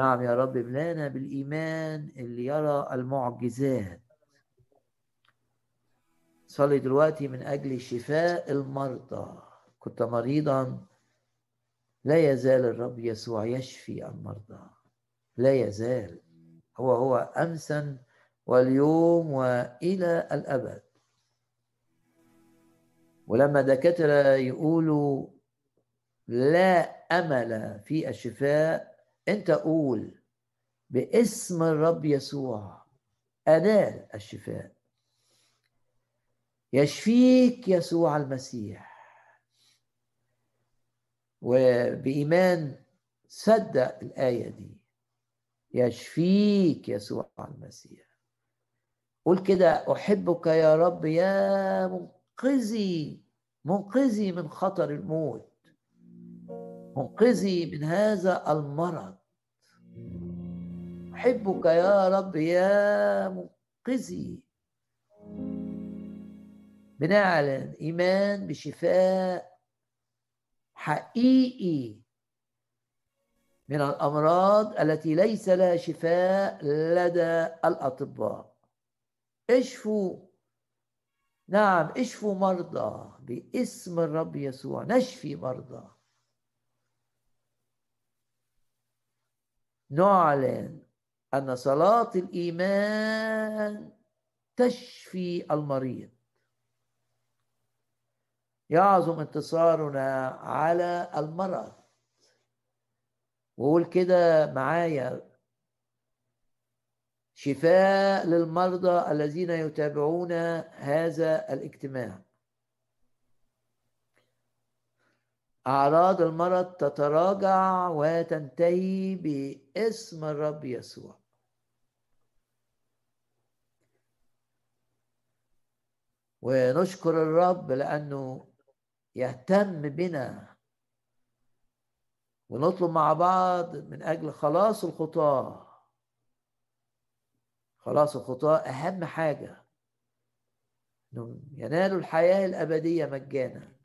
نعم يا رب املانا بالإيمان اللي يرى المعجزات. صلي دلوقتي من أجل شفاء المرضى. كنت مريضا لا يزال الرب يسوع يشفي المرضى. لا يزال. هو هو أمسا واليوم وإلى الأبد. ولما دكاترة يقولوا لا أمل في الشفاء أنت قول باسم الرب يسوع أنال الشفاء. يشفيك يسوع المسيح. وبإيمان صدق الآية دي يشفيك يسوع المسيح. قول كده أحبك يا رب يا منقذي منقذي من خطر الموت. منقذي من هذا المرض. أحبك يا رب يا منقذي. بنعلن إيمان بشفاء حقيقي من الأمراض التي ليس لها شفاء لدى الأطباء. اشفوا. نعم اشفوا مرضى باسم الرب يسوع. نشفي مرضى. نعلن أن صلاة الإيمان تشفي المريض. يعظم انتصارنا على المرض. وقول كده معايا شفاء للمرضى الذين يتابعون هذا الاجتماع. أعراض المرض تتراجع وتنتهي باسم الرب يسوع. ونشكر الرب لأنه يهتم بنا. ونطلب مع بعض من أجل خلاص الخطاة. خلاص الخطاة أهم حاجة. ينالوا الحياة الأبدية مجانا.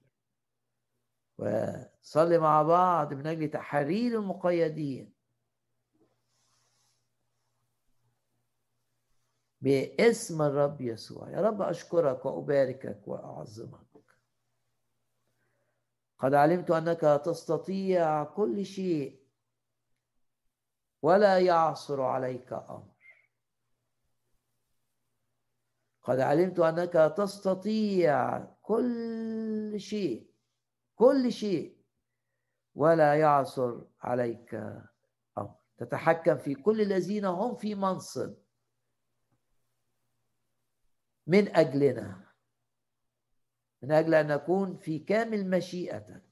وصلي مع بعض من أجل تحرير المقيدين. باسم الرب يسوع. يا رب أشكرك وأباركك وأعظمك. قد علمت أنك تستطيع كل شيء ولا يعصر عليك أمر. قد علمت أنك تستطيع كل شيء كل شيء. ولا يعصر عليك أمر. تتحكم في كل الذين هم في منصب. من أجلنا. من أجل أن نكون في كامل مشيئتك.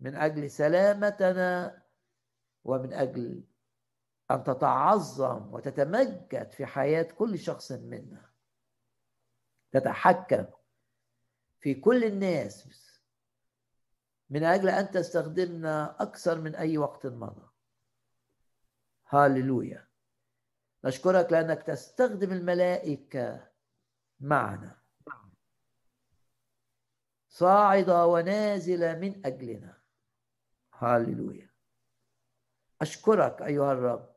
من أجل سلامتنا. ومن أجل أن تتعظم وتتمجد في حياة كل شخص منا. تتحكم في كل الناس. من أجل أن تستخدمنا أكثر من أي وقت مضى. هاللويا نشكرك لأنك تستخدم الملائكة معنا. صاعدة ونازلة من أجلنا. هاللويا أشكرك أيها الرب.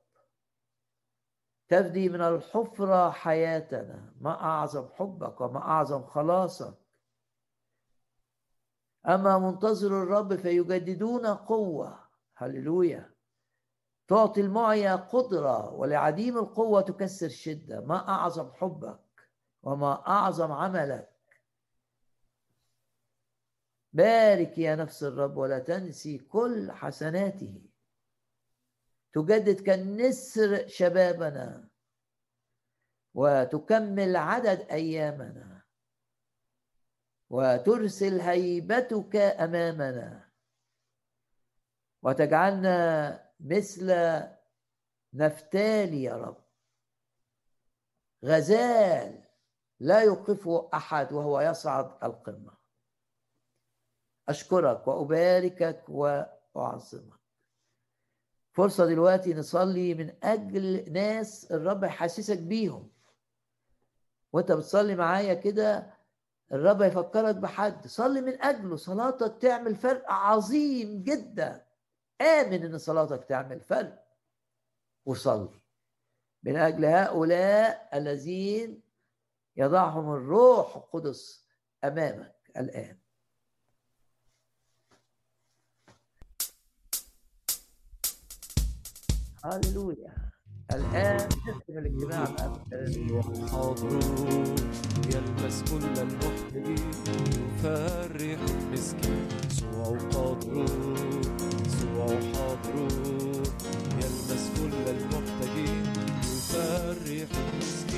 تفدي من الحفرة حياتنا. ما أعظم حبك وما أعظم خلاصك. أما منتظر الرب فيجددون قوة. هللويا. تعطي المعيا قدرة ولعديم القوة تكسر شدة. ما أعظم حبك وما أعظم عملك. بارك يا نفس الرب ولا تنسي كل حسناته. تجدد كالنسر شبابنا وتكمل عدد أيامنا. وترسل هيبتك أمامنا. وتجعلنا مثل نفتالي يا رب. غزال لا يوقفه أحد وهو يصعد القمة. أشكرك وأباركك وأعظمك. فرصة دلوقتي نصلي من أجل ناس الرب يحسسك بيهم. وأنت بتصلي معايا كده الرب يفكرك بحد. صلي من أجله. صلاتك تعمل فرق عظيم جدا. آمن إن صلاتك تعمل فرق. وصلي. من أجل هؤلاء الذين يضعهم الروح القدس أمامك الآن. هللويا. الآن نختم الاجتماع حاضرون يلمس كل المحتاجين يفرح المسكين يسوع قادرون يسوع حاضرون يلمس كل المحتاجين يفرح المسكين